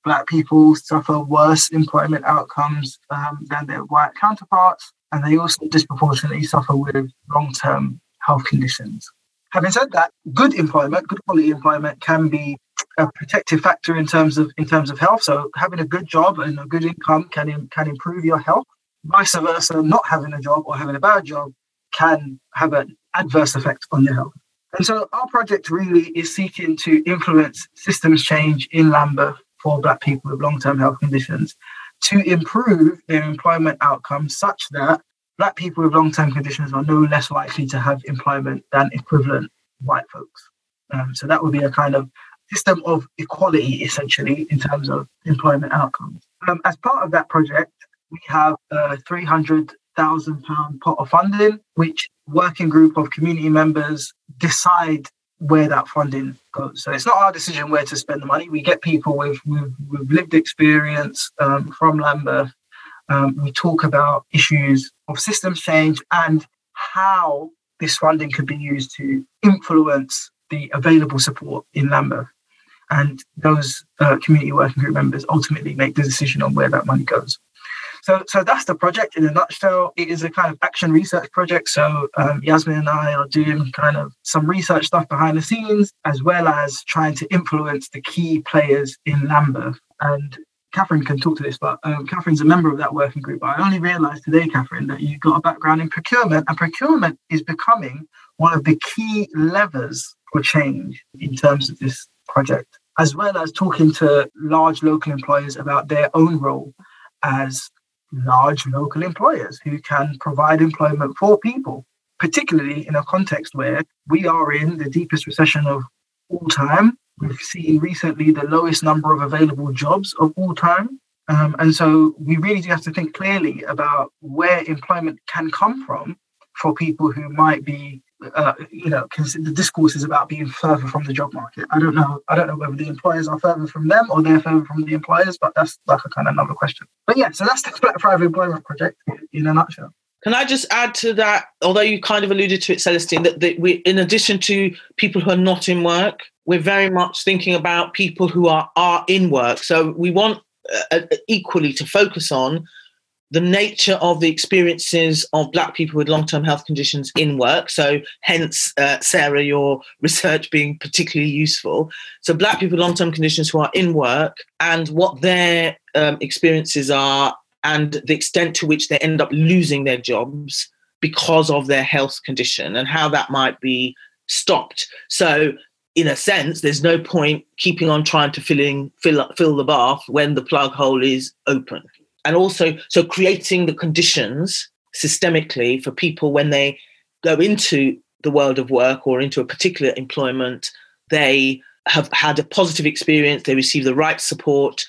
Black people suffer worse employment outcomes um, than their white counterparts, and they also disproportionately suffer with long term health conditions. Having said that, good employment, good quality employment can be a protective factor in terms of in terms of health. So having a good job and a good income can can improve your health. Vice versa, not having a job or having a bad job can have an adverse effect on your health. And so our project really is seeking to influence systems change in Lambeth for Black people with long term health conditions to improve their employment outcomes such that Black people with long term conditions are no less likely to have employment than equivalent white folks. Um, so that would be a kind of system of equality, essentially, in terms of employment outcomes. Um, as part of that project, we have a £300,000 pot of funding, which working group of community members decide where that funding goes. So it's not our decision where to spend the money. We get people with with, with lived experience um, from Lambeth. Um, we talk about issues of systems change and how this funding could be used to influence the available support in Lambeth. And those uh, community working group members ultimately make the decision on where that money goes. So, so that's the project in a nutshell. It is a kind of action research project. So um, Yasmin and I are doing kind of some research stuff behind the scenes, as well as trying to influence the key players in Lambeth. And Catherine can talk to this, but um, Catherine's a member of that working group. But I only realised today, Catherine, that you've got a background in procurement, and procurement is becoming one of the key levers for change in terms of this project, as well as talking to large local employers about their own role as large local employers who can provide employment for people, particularly in a context where we are in the deepest recession of all time. We've seen recently the lowest number of available jobs of all time. Um, and so we really do have to think clearly about where employment can come from for people who might be uh, you know, because the discourse is about being further from the job market. I don't know. I don't know whether the employers are further from them or they're further from the employers, but that's like a kind of another question. But yeah, so that's the Black Thrive Employment Project in a nutshell. Can I just add to that, although you kind of alluded to it, Celestin, that, that we, in addition to people who are not in work, we're very much thinking about people who are are in work. So we want uh, uh equally to focus on the nature of the experiences of Black people with long term health conditions in work. So, hence, uh, Sarah, your research being particularly useful. So, Black people with long term conditions who are in work and what their um, experiences are and the extent to which they end up losing their jobs because of their health condition and how that might be stopped. So, in a sense, there's no point keeping on trying to fill in, fill, fill the bath when the plug hole is open and also so creating the conditions systemically for people when they go into the world of work or into a particular employment they have had a positive experience they receive the right support.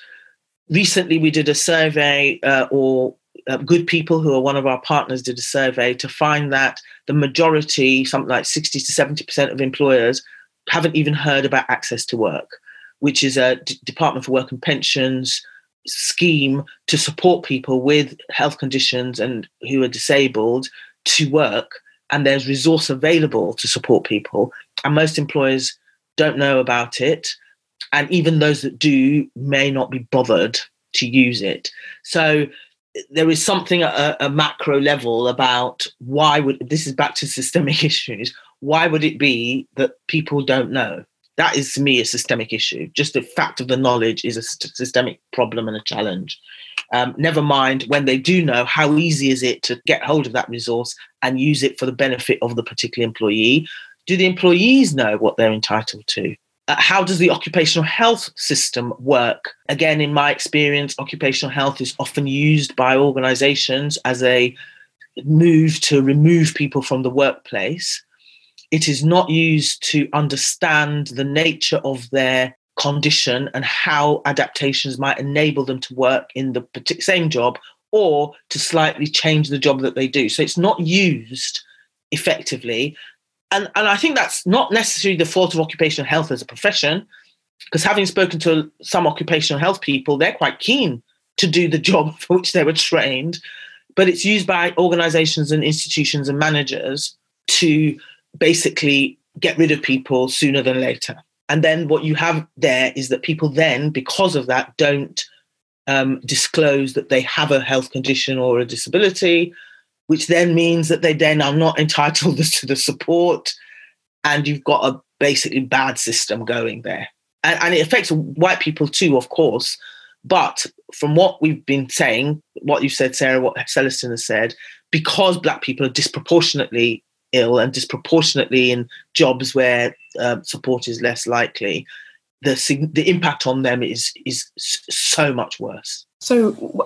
Recently we did a survey uh, or uh, good people who are one of our partners did a survey to find that the majority something like 60 to 70% of employers haven't even heard about access to work which is a D- department for work and pensions scheme to support people with health conditions and who are disabled to work and there's resource available to support people and most employers don't know about it and even those that do may not be bothered to use it. So there is something at a, a macro level about why would this is back to systemic issues why would it be that people don't know that is to me a systemic issue. Just the fact of the knowledge is a systemic problem and a challenge. Um, never mind when they do know, how easy is it to get hold of that resource and use it for the benefit of the particular employee? Do the employees know what they're entitled to? Uh, how does the occupational health system work? Again, in my experience, occupational health is often used by organizations as a move to remove people from the workplace it is not used to understand the nature of their condition and how adaptations might enable them to work in the same job or to slightly change the job that they do. So it's not used effectively. And, and I think that's not necessarily the fault of occupational health as a profession, because having spoken to some occupational health people, they're quite keen to do the job for which they were trained. But it's used by organizations and institutions and managers to basically get rid of people sooner than later. And then what you have there is that people then, because of that, don't um, disclose that they have a health condition or a disability, which then means that they then are not entitled to the support. And you've got a basically bad system going there. And, and it affects white people too, of course. But from what we've been saying, what you said, Sarah, what Celestin has said, because black people are disproportionately ill and disproportionately in jobs where uh, support is less likely, the the impact on them is is so much worse. So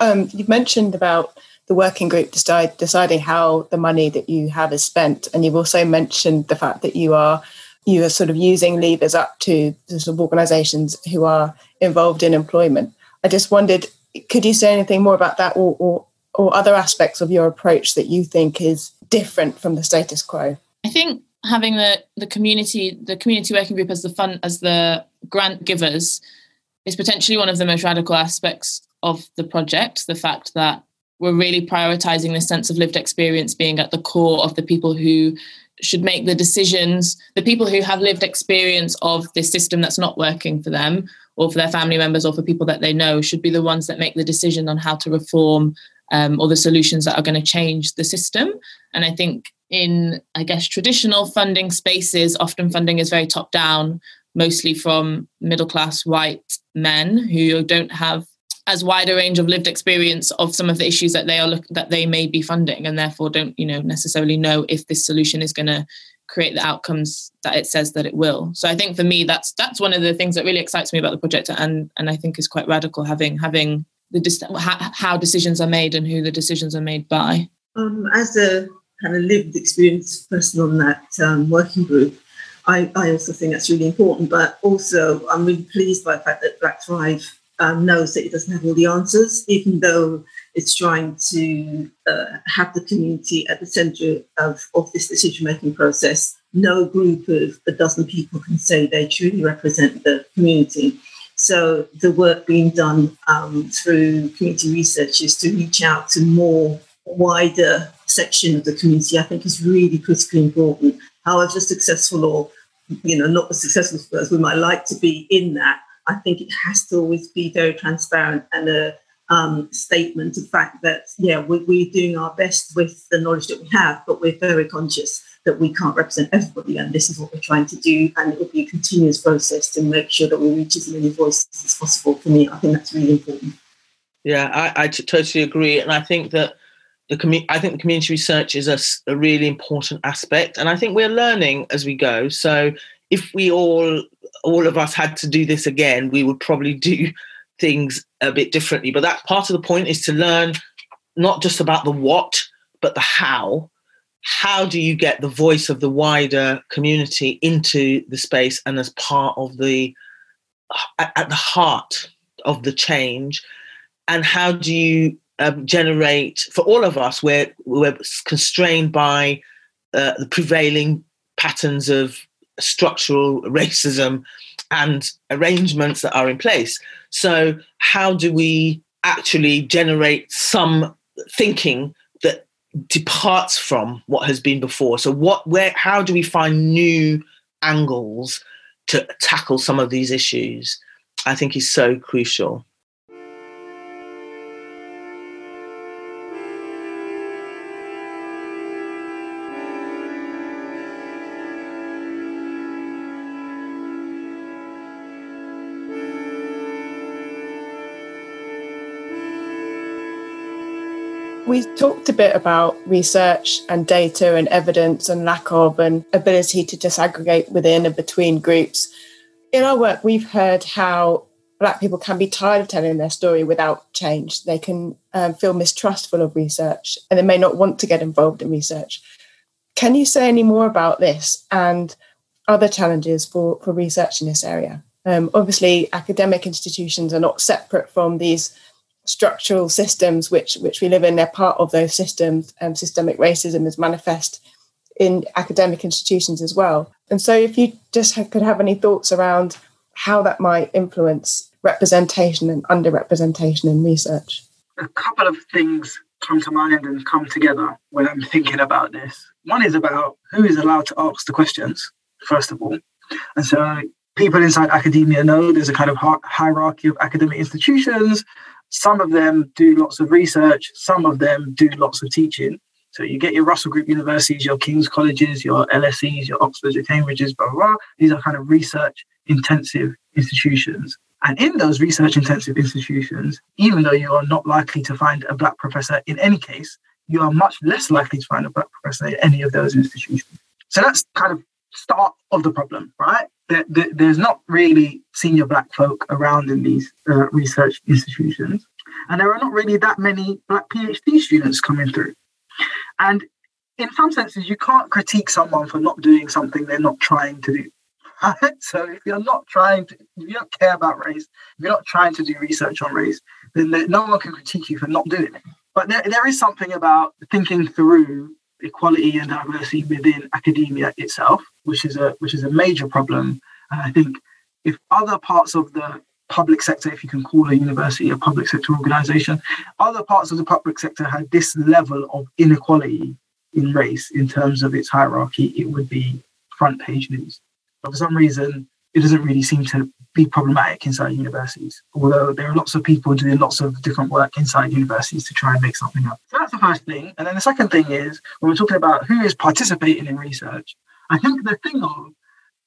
um, you've mentioned about the working group decide, deciding how the money that you have is spent, and you've also mentioned the fact that you are you are sort of using levers up to the sort of organisations who are involved in employment. I just wondered, could you say anything more about that, or, or or other aspects of your approach that you think is different from the status quo? I think having the the community the community working group as the fund as the grant givers is potentially one of the most radical aspects of the project. The fact that we're really prioritizing the sense of lived experience being at the core of the people who should make the decisions the people who have lived experience of this system that's not working for them or for their family members or for people that they know should be the ones that make the decision on how to reform um, or the solutions that are going to change the system. And I think in, I guess, traditional funding spaces, often funding is very top down, mostly from middle class white men who don't have as wide a range of lived experience of some of the issues that they are look, that they may be funding and therefore don't you know necessarily know if this solution is going to create the outcomes that it says that it will so i think for me that's that's one of the things that really excites me about the project and and i think is quite radical having having the how, decisions are made and who the decisions are made by? Um, as a kind of lived experience person on that um, working group, I, I, also think that's really important. But also, I'm really pleased by the fact that Black Thrive um, knows that it doesn't have all the answers, even though it's trying to uh, have the community at the centre of, of this decision making process. No group of a dozen people can say they truly represent the community. So the work being done um, through community research is to reach out to more wider section of the community. I think is really critically important. However successful or you know not as successful as we might like to be in that, I think it has to always be very transparent and a um, statement of fact that yeah we're, we're doing our best with the knowledge that we have, but we're very conscious that we can't represent everybody, and this is what we're trying to do. And it will be a continuous process to make sure that we reach as many voices as possible. For me, I think that's really important. Yeah, I, I t- totally agree, and I think that the commu- I think community research is a, a really important aspect, and I think we're learning as we go. So if we all all of us had to do this again, we would probably do things a bit differently. But that part of the point is to learn not just about the what, but the how, how do you get the voice of the wider community into the space and as part of the at the heart of the change? And how do you um, generate for all of us we're we're constrained by uh, the prevailing patterns of structural racism and arrangements that are in place. So how do we actually generate some thinking departs from what has been before. So what where how do we find new angles to tackle some of these issues? I think is so crucial. We talked a bit about research and data and evidence and lack of and ability to disaggregate within and between groups. In our work, we've heard how Black people can be tired of telling their story without change. They can um, feel mistrustful of research and they may not want to get involved in research. Can you say any more about this and other challenges for, for research in this area? Um, obviously, academic institutions are not separate from these structural systems which which we live in. They're part of those systems. and systemic racism is manifest in academic institutions as well. And so, if you just could have any thoughts around how that might influence representation and underrepresentation in research. A couple of things come to mind and come together when I'm thinking about this. One is about who is allowed to ask the questions, first of all. And so people inside academia know there's a kind of hierarchy of academic institutions some of them do lots of research, some of them do lots of teaching. So you get your Russell Group universities, your King's colleges, your LSEs, your Oxfords, your Cambridges, blah, blah, blah. These are kind of research intensive institutions. And in those research intensive institutions, even though you are not likely to find a black professor in any case, you are much less likely to find a black professor in any of those institutions. So that's kind of start of the problem, right? There, there, there's not really senior black folk around in these uh, research institutions, and there are not really that many black PhD students coming through. And in some senses, you can't critique someone for not doing something they're not trying to do. So if you're not trying to, if you don't care about race, if you're not trying to do research on race, then no one can critique you for not doing it. But there, there is something about thinking through equality and diversity within academia itself, which is a which is a major problem. And I think if other parts of the public sector, if you can call a university a public sector organization, other parts of the public sector had this level of inequality in race in terms of its hierarchy, it would be front page news. But for some reason, it doesn't really seem to be problematic inside universities, although there are lots of people doing lots of different work inside universities to try and make something up. So that's the first thing. And then the second thing is when we're talking about who is participating in research, I think the thing of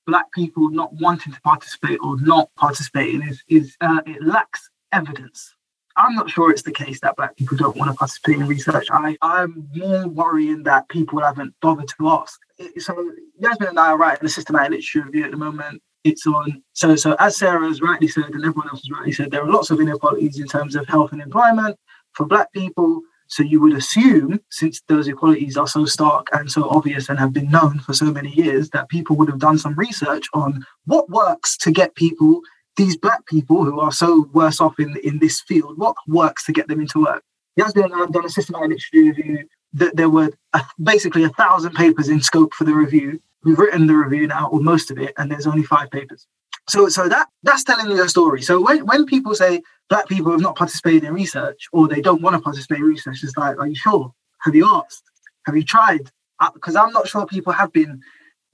black people not wanting to participate or not participating is, is uh, it lacks evidence. I'm not sure it's the case that black people don't want to participate in research. I, I'm more worrying that people haven't bothered to ask. So Yasmin and I are writing a systematic literature review at the moment it's on. So, so as Sarah has rightly said, and everyone else has rightly said, there are lots of inequalities in terms of health and employment for Black people. So you would assume, since those equalities are so stark and so obvious and have been known for so many years, that people would have done some research on what works to get people, these Black people who are so worse off in, in this field, what works to get them into work. Yasmin and I have done a systematic literature review that there were a, basically a thousand papers in scope for the review We've written the review now, or most of it, and there's only five papers. So, so that that's telling you a story. So when, when people say black people have not participated in research or they don't want to participate in research, it's like, are you sure? Have you asked? Have you tried? Because uh, I'm not sure people have been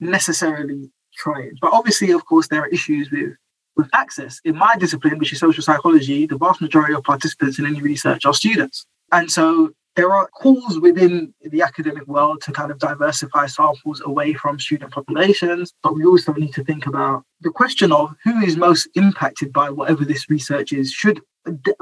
necessarily trying. But obviously, of course, there are issues with with access. In my discipline, which is social psychology, the vast majority of participants in any research are students. And so there are calls within the academic world to kind of diversify samples away from student populations, but we also need to think about the question of who is most impacted by whatever this research is should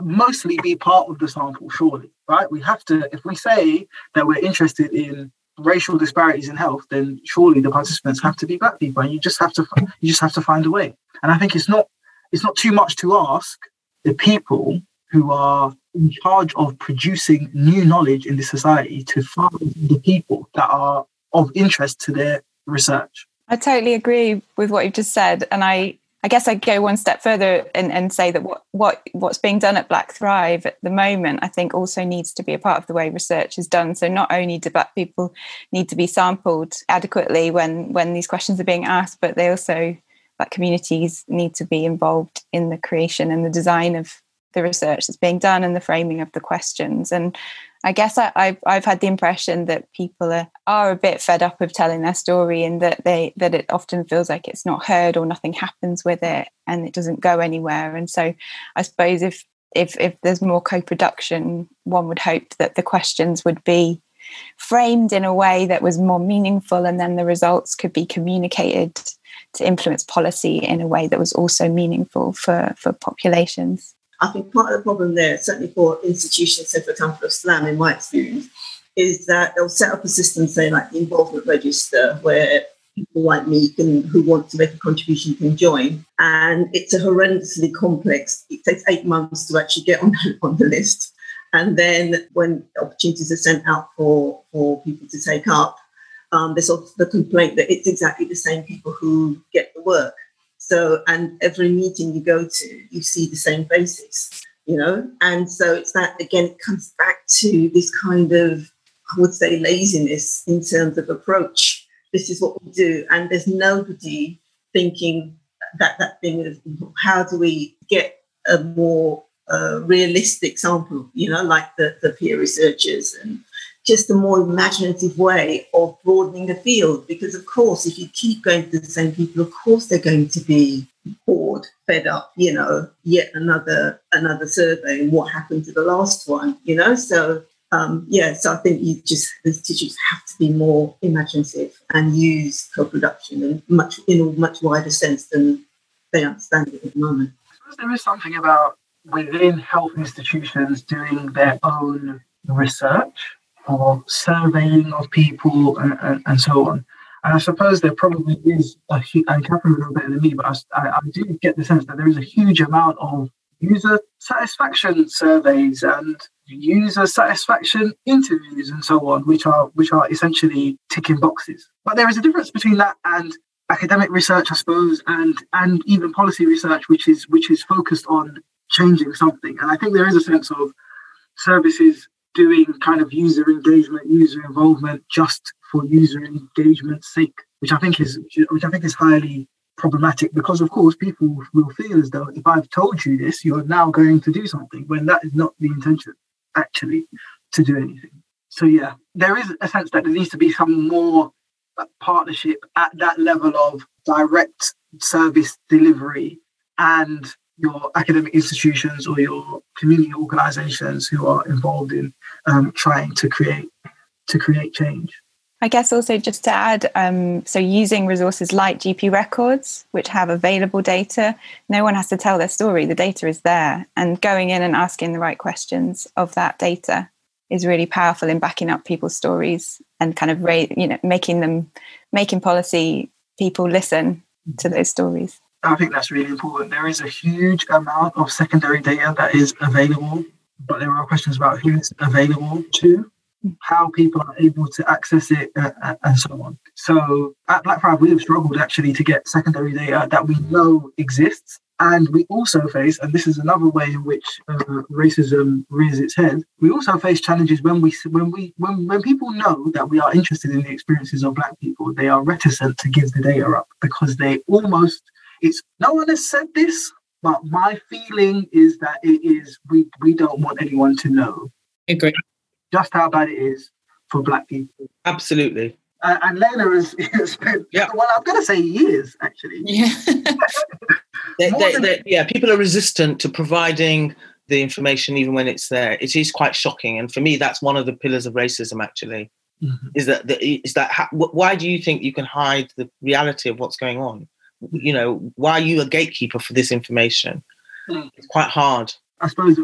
mostly be part of the sample, surely, right? We have to, if we say that we're interested in racial disparities in health, then surely the participants have to be black people, and you just have to you just have to find a way. And I think it's not it's not too much to ask the people who are in charge of producing new knowledge in the society to find the people that are of interest to their research. I totally agree with what you've just said. And I, I guess I'd go one step further and, and say that what, what what's being done at Black Thrive at the moment, I think also needs to be a part of the way research is done. So not only do black people need to be sampled adequately when when these questions are being asked, but they also black communities need to be involved in the creation and the design of the research that's being done and the framing of the questions. And I guess I, have I've had the impression that people are, are a bit fed up of telling their story and that they that it often feels like it's not heard or nothing happens with it and it doesn't go anywhere. And so I suppose if if if there's more co-production, one would hope that the questions would be framed in a way that was more meaningful and then the results could be communicated to influence policy in a way that was also meaningful for, for populations. I think part of the problem there, certainly for institutions, say for example of SLAM in my experience, is that they'll set up a system, say like the involvement register, where people like me can who want to make a contribution can join. And it's a horrendously complex, it takes eight months to actually get on, on the list. And then when opportunities are sent out for, for people to take up, um, there's also the complaint that it's exactly the same people who get the work. So, and every meeting you go to, you see the same faces, you know? And so it's that, again, it comes back to this kind of, I would say, laziness in terms of approach. This is what we do. And there's nobody thinking that that thing of how do we get a more uh, realistic sample, you know, like the, the peer researchers and just a more imaginative way of broadening the field. Because, of course, if you keep going to the same people, of course, they're going to be bored, fed up, you know, yet another another survey and what happened to the last one, you know? So, um, yeah, so I think you just, the institutes have to be more imaginative and use co production in, much, in a much wider sense than they understand it at the moment. There is something about within health institutions doing their own research or surveying of people and, and, and so on. And I suppose there probably is a huge, and Catherine will know better than me, but I, I, do get the sense that there is a huge amount of user satisfaction surveys and user satisfaction interviews and so on, which are which are essentially ticking boxes. But there is a difference between that and academic research, I suppose, and and even policy research, which is which is focused on changing something. And I think there is a sense of services doing kind of user engagement, user involvement just for user engagement's sake, which I think is which I think is highly problematic because of course people will feel as though if I've told you this, you're now going to do something when that is not the intention actually to do anything. So yeah, there is a sense that there needs to be some more uh, partnership at that level of direct service delivery and your academic institutions or your community organizations who are involved in um, trying to create to create change. I guess also just to add, um, so using resources like GP records, which have available data, no one has to tell their story. The data is there, and going in and asking the right questions of that data is really powerful in backing up people's stories and kind of you know making them making policy people listen to those stories. I think that's really important. There is a huge amount of secondary data that is available, but there are questions about who it's available to, how people are able to access it, uh, uh and so on. So at Black Thrive, we have struggled actually to get secondary data that we know exists. And we also face, and this is another way in which uh, racism rears its head. We also face challenges when we when we when when people know that we are interested in the experiences of Black people, they are reticent to give the data up because they almost it's no one has said this, but my feeling is that it is we we don't want anyone to know. Agree. Just how bad it is for black people. Absolutely. Uh, and Lela has, spent yeah. well, I'm going to say years actually. Yeah. they, they, than- they, yeah, people are resistant to providing the information even when it's there. It is quite shocking, and for me, that's one of the pillars of racism. Actually, mm-hmm. is that the, is that how, why do you think you can hide the reality of what's going on? You know, why are you a gatekeeper for this information? Mm. It's quite hard. I suppose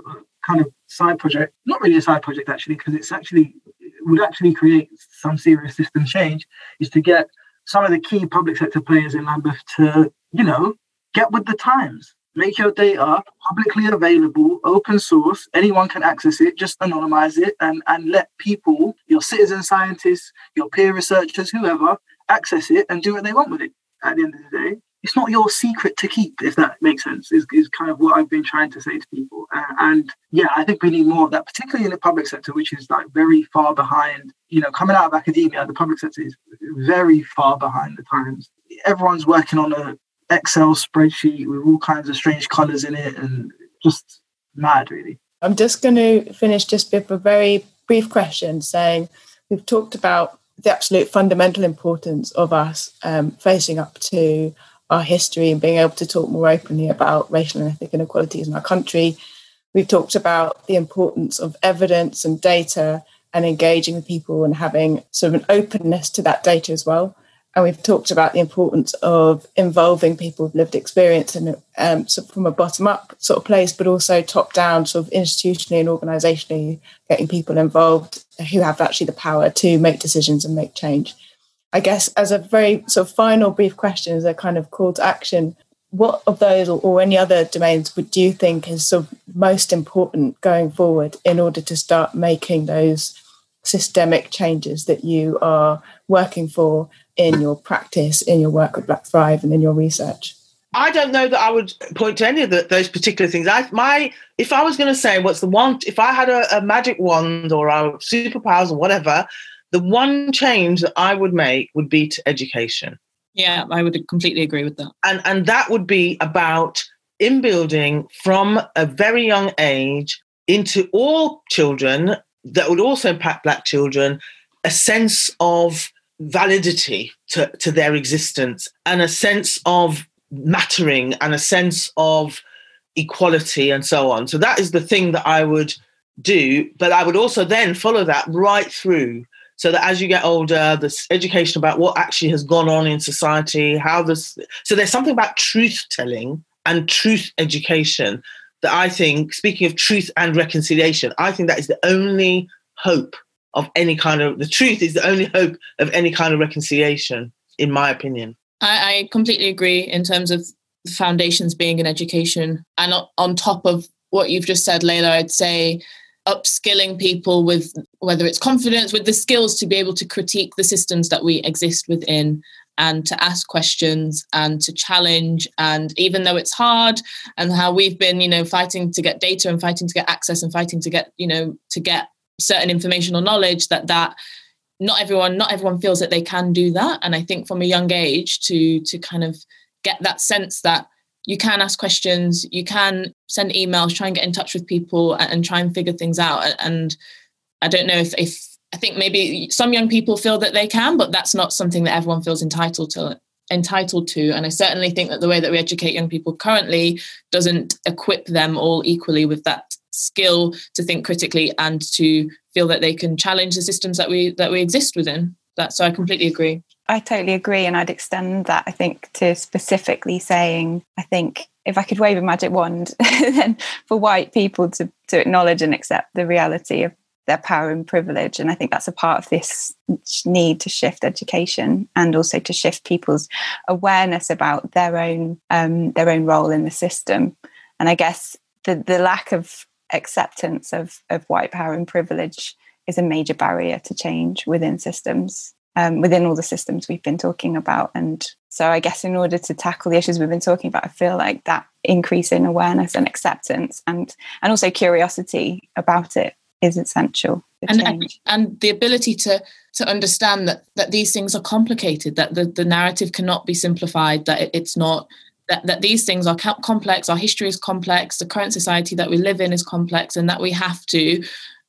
kind of side project, not really a side project actually, because it's actually it would actually create some serious system change, is to get some of the key public sector players in Lambeth to, you know, get with the times. Make your data publicly available, open source. Anyone can access it. Just anonymize it and, and let people, your citizen scientists, your peer researchers, whoever, access it and do what they want with it at the end of the day. It's not your secret to keep, if that makes sense, is, is kind of what I've been trying to say to people. Uh, and yeah, I think we need more of that, particularly in the public sector, which is like very far behind. You know, coming out of academia, the public sector is very far behind the times. Everyone's working on a Excel spreadsheet with all kinds of strange colors in it and just mad, really. I'm just going to finish just with a very brief question saying we've talked about the absolute fundamental importance of us um, facing up to our history and being able to talk more openly about racial and ethnic inequalities in our country. We've talked about the importance of evidence and data and engaging with people and having sort of an openness to that data as well. And we've talked about the importance of involving people with lived experience and um, sort of from a bottom up sort of place, but also top down, sort of institutionally and organisationally, getting people involved who have actually the power to make decisions and make change. I guess as a very sort of final brief question, as a kind of call to action, what of those or, any other domains would you think is sort of most important going forward in order to start making those systemic changes that you are working for in your practice, in your work with Black Thrive, and in your research? I don't know that I would point to any of the, those particular things. I my if I was going to say what's the one, if I had a, a magic wand or a superpowers or whatever, the one change that I would make would be to education. Yeah, I would completely agree with that. And and that would be about in building from a very young age into all children that would also impact black children a sense of validity to, to their existence and a sense of mattering and a sense of equality and so on. So that is the thing that I would do. But I would also then follow that right through so that as you get older, this education about what actually has gone on in society, how this, so there's something about truth telling and truth education that I think, speaking of truth and reconciliation, I think that is the only hope of any kind of the truth is the only hope of any kind of reconciliation, in my opinion. I, I completely agree in terms of foundations being in education. And on top of what you've just said, Lela, I'd say upskilling people with whether it's confidence, with the skills to be able to critique the systems that we exist within and to ask questions and to challenge. And even though it's hard and how we've been you know fighting to get data and fighting to get access and fighting to get you know to get certain information or knowledge that that not everyone not everyone feels that they can do that. And i think from a young age to to kind of get that sense that you can ask questions you can send emails try and get in touch with people and, and try and figure things out. And i don't know if, if i think maybe some young people feel that they can but that's not something that everyone feels entitled to entitled to. And i certainly think that the way that we educate young people currently doesn't equip them all equally with that skill to think critically and to feel that they can challenge the systems that we that we exist within. That so i completely agree. I totally agree and i'd extend that i think to specifically saying i think if i could wave a magic wand then for white people to to acknowledge and accept the reality of their power and privilege and i think that's a part of this need to shift education and also to shift people's awareness about their own um, their own role in the system and i guess the the lack of acceptance of, of white power and privilege is a major barrier to change within systems, um, within all the systems we've been talking about. And so, I guess, in order to tackle the issues we've been talking about, I feel like that increase in awareness and acceptance and, and also curiosity about it is essential. And, and, and the ability to to understand that that these things are complicated, that the, the narrative cannot be simplified, that it, it's not that, that these things are complex, our history is complex, the current society that we live in is complex, and that we have to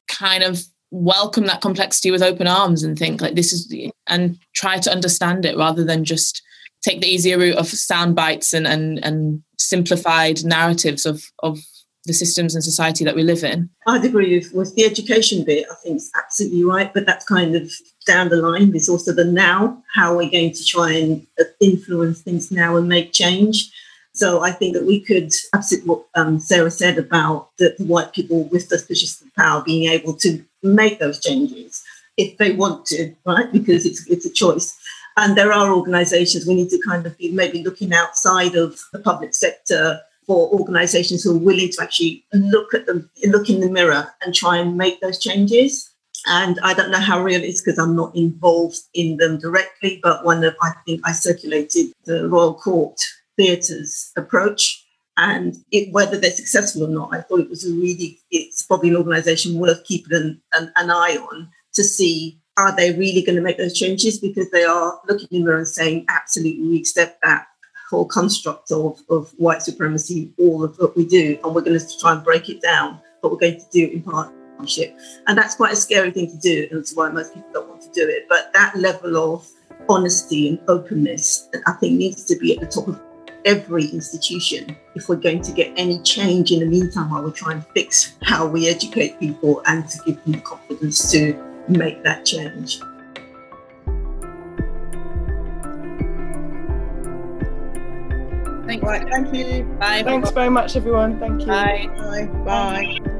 kind of welcome that complexity with open arms and think like this is the, and try to understand it rather than just take the easier route of sound bites and and, and simplified narratives of of the systems and society that we live in. I'd agree with, with the education bit. I think it's absolutely right, but that's kind of down the line. There's also the now, how we're going to try and uh, influence things now and make change. So I think that we could, absolutely what um, Sarah said about the, the white people with the positions power being able to make those changes if they want to, right? Because it's it's a choice. And there are organisations we need to kind of be maybe looking outside of the public sector for organizations who are willing to actually look at them, look in the mirror and try and make those changes. And I don't know how real it is because I'm not involved in them directly, but one of I think I circulated the Royal Court Theatre's approach. And it, whether they're successful or not, I thought it was a really, it's probably an organization worth keeping an, an, an eye on to see are they really going to make those changes because they are looking in the mirror and saying, absolutely, we accept that whole construct of, of white supremacy, all of what we do, and we're going to try and break it down, but we're going to do it in partnership. And that's quite a scary thing to do, and that's why most people don't want to do it. But that level of honesty and openness, I think, needs to be at the top of every institution if we're going to get any change in the meantime while we're trying to fix how we educate people and to give them the confidence to make that change. Right, thank you. Bye. Thanks very much, everyone. Thank you. Bye. Bye. Bye.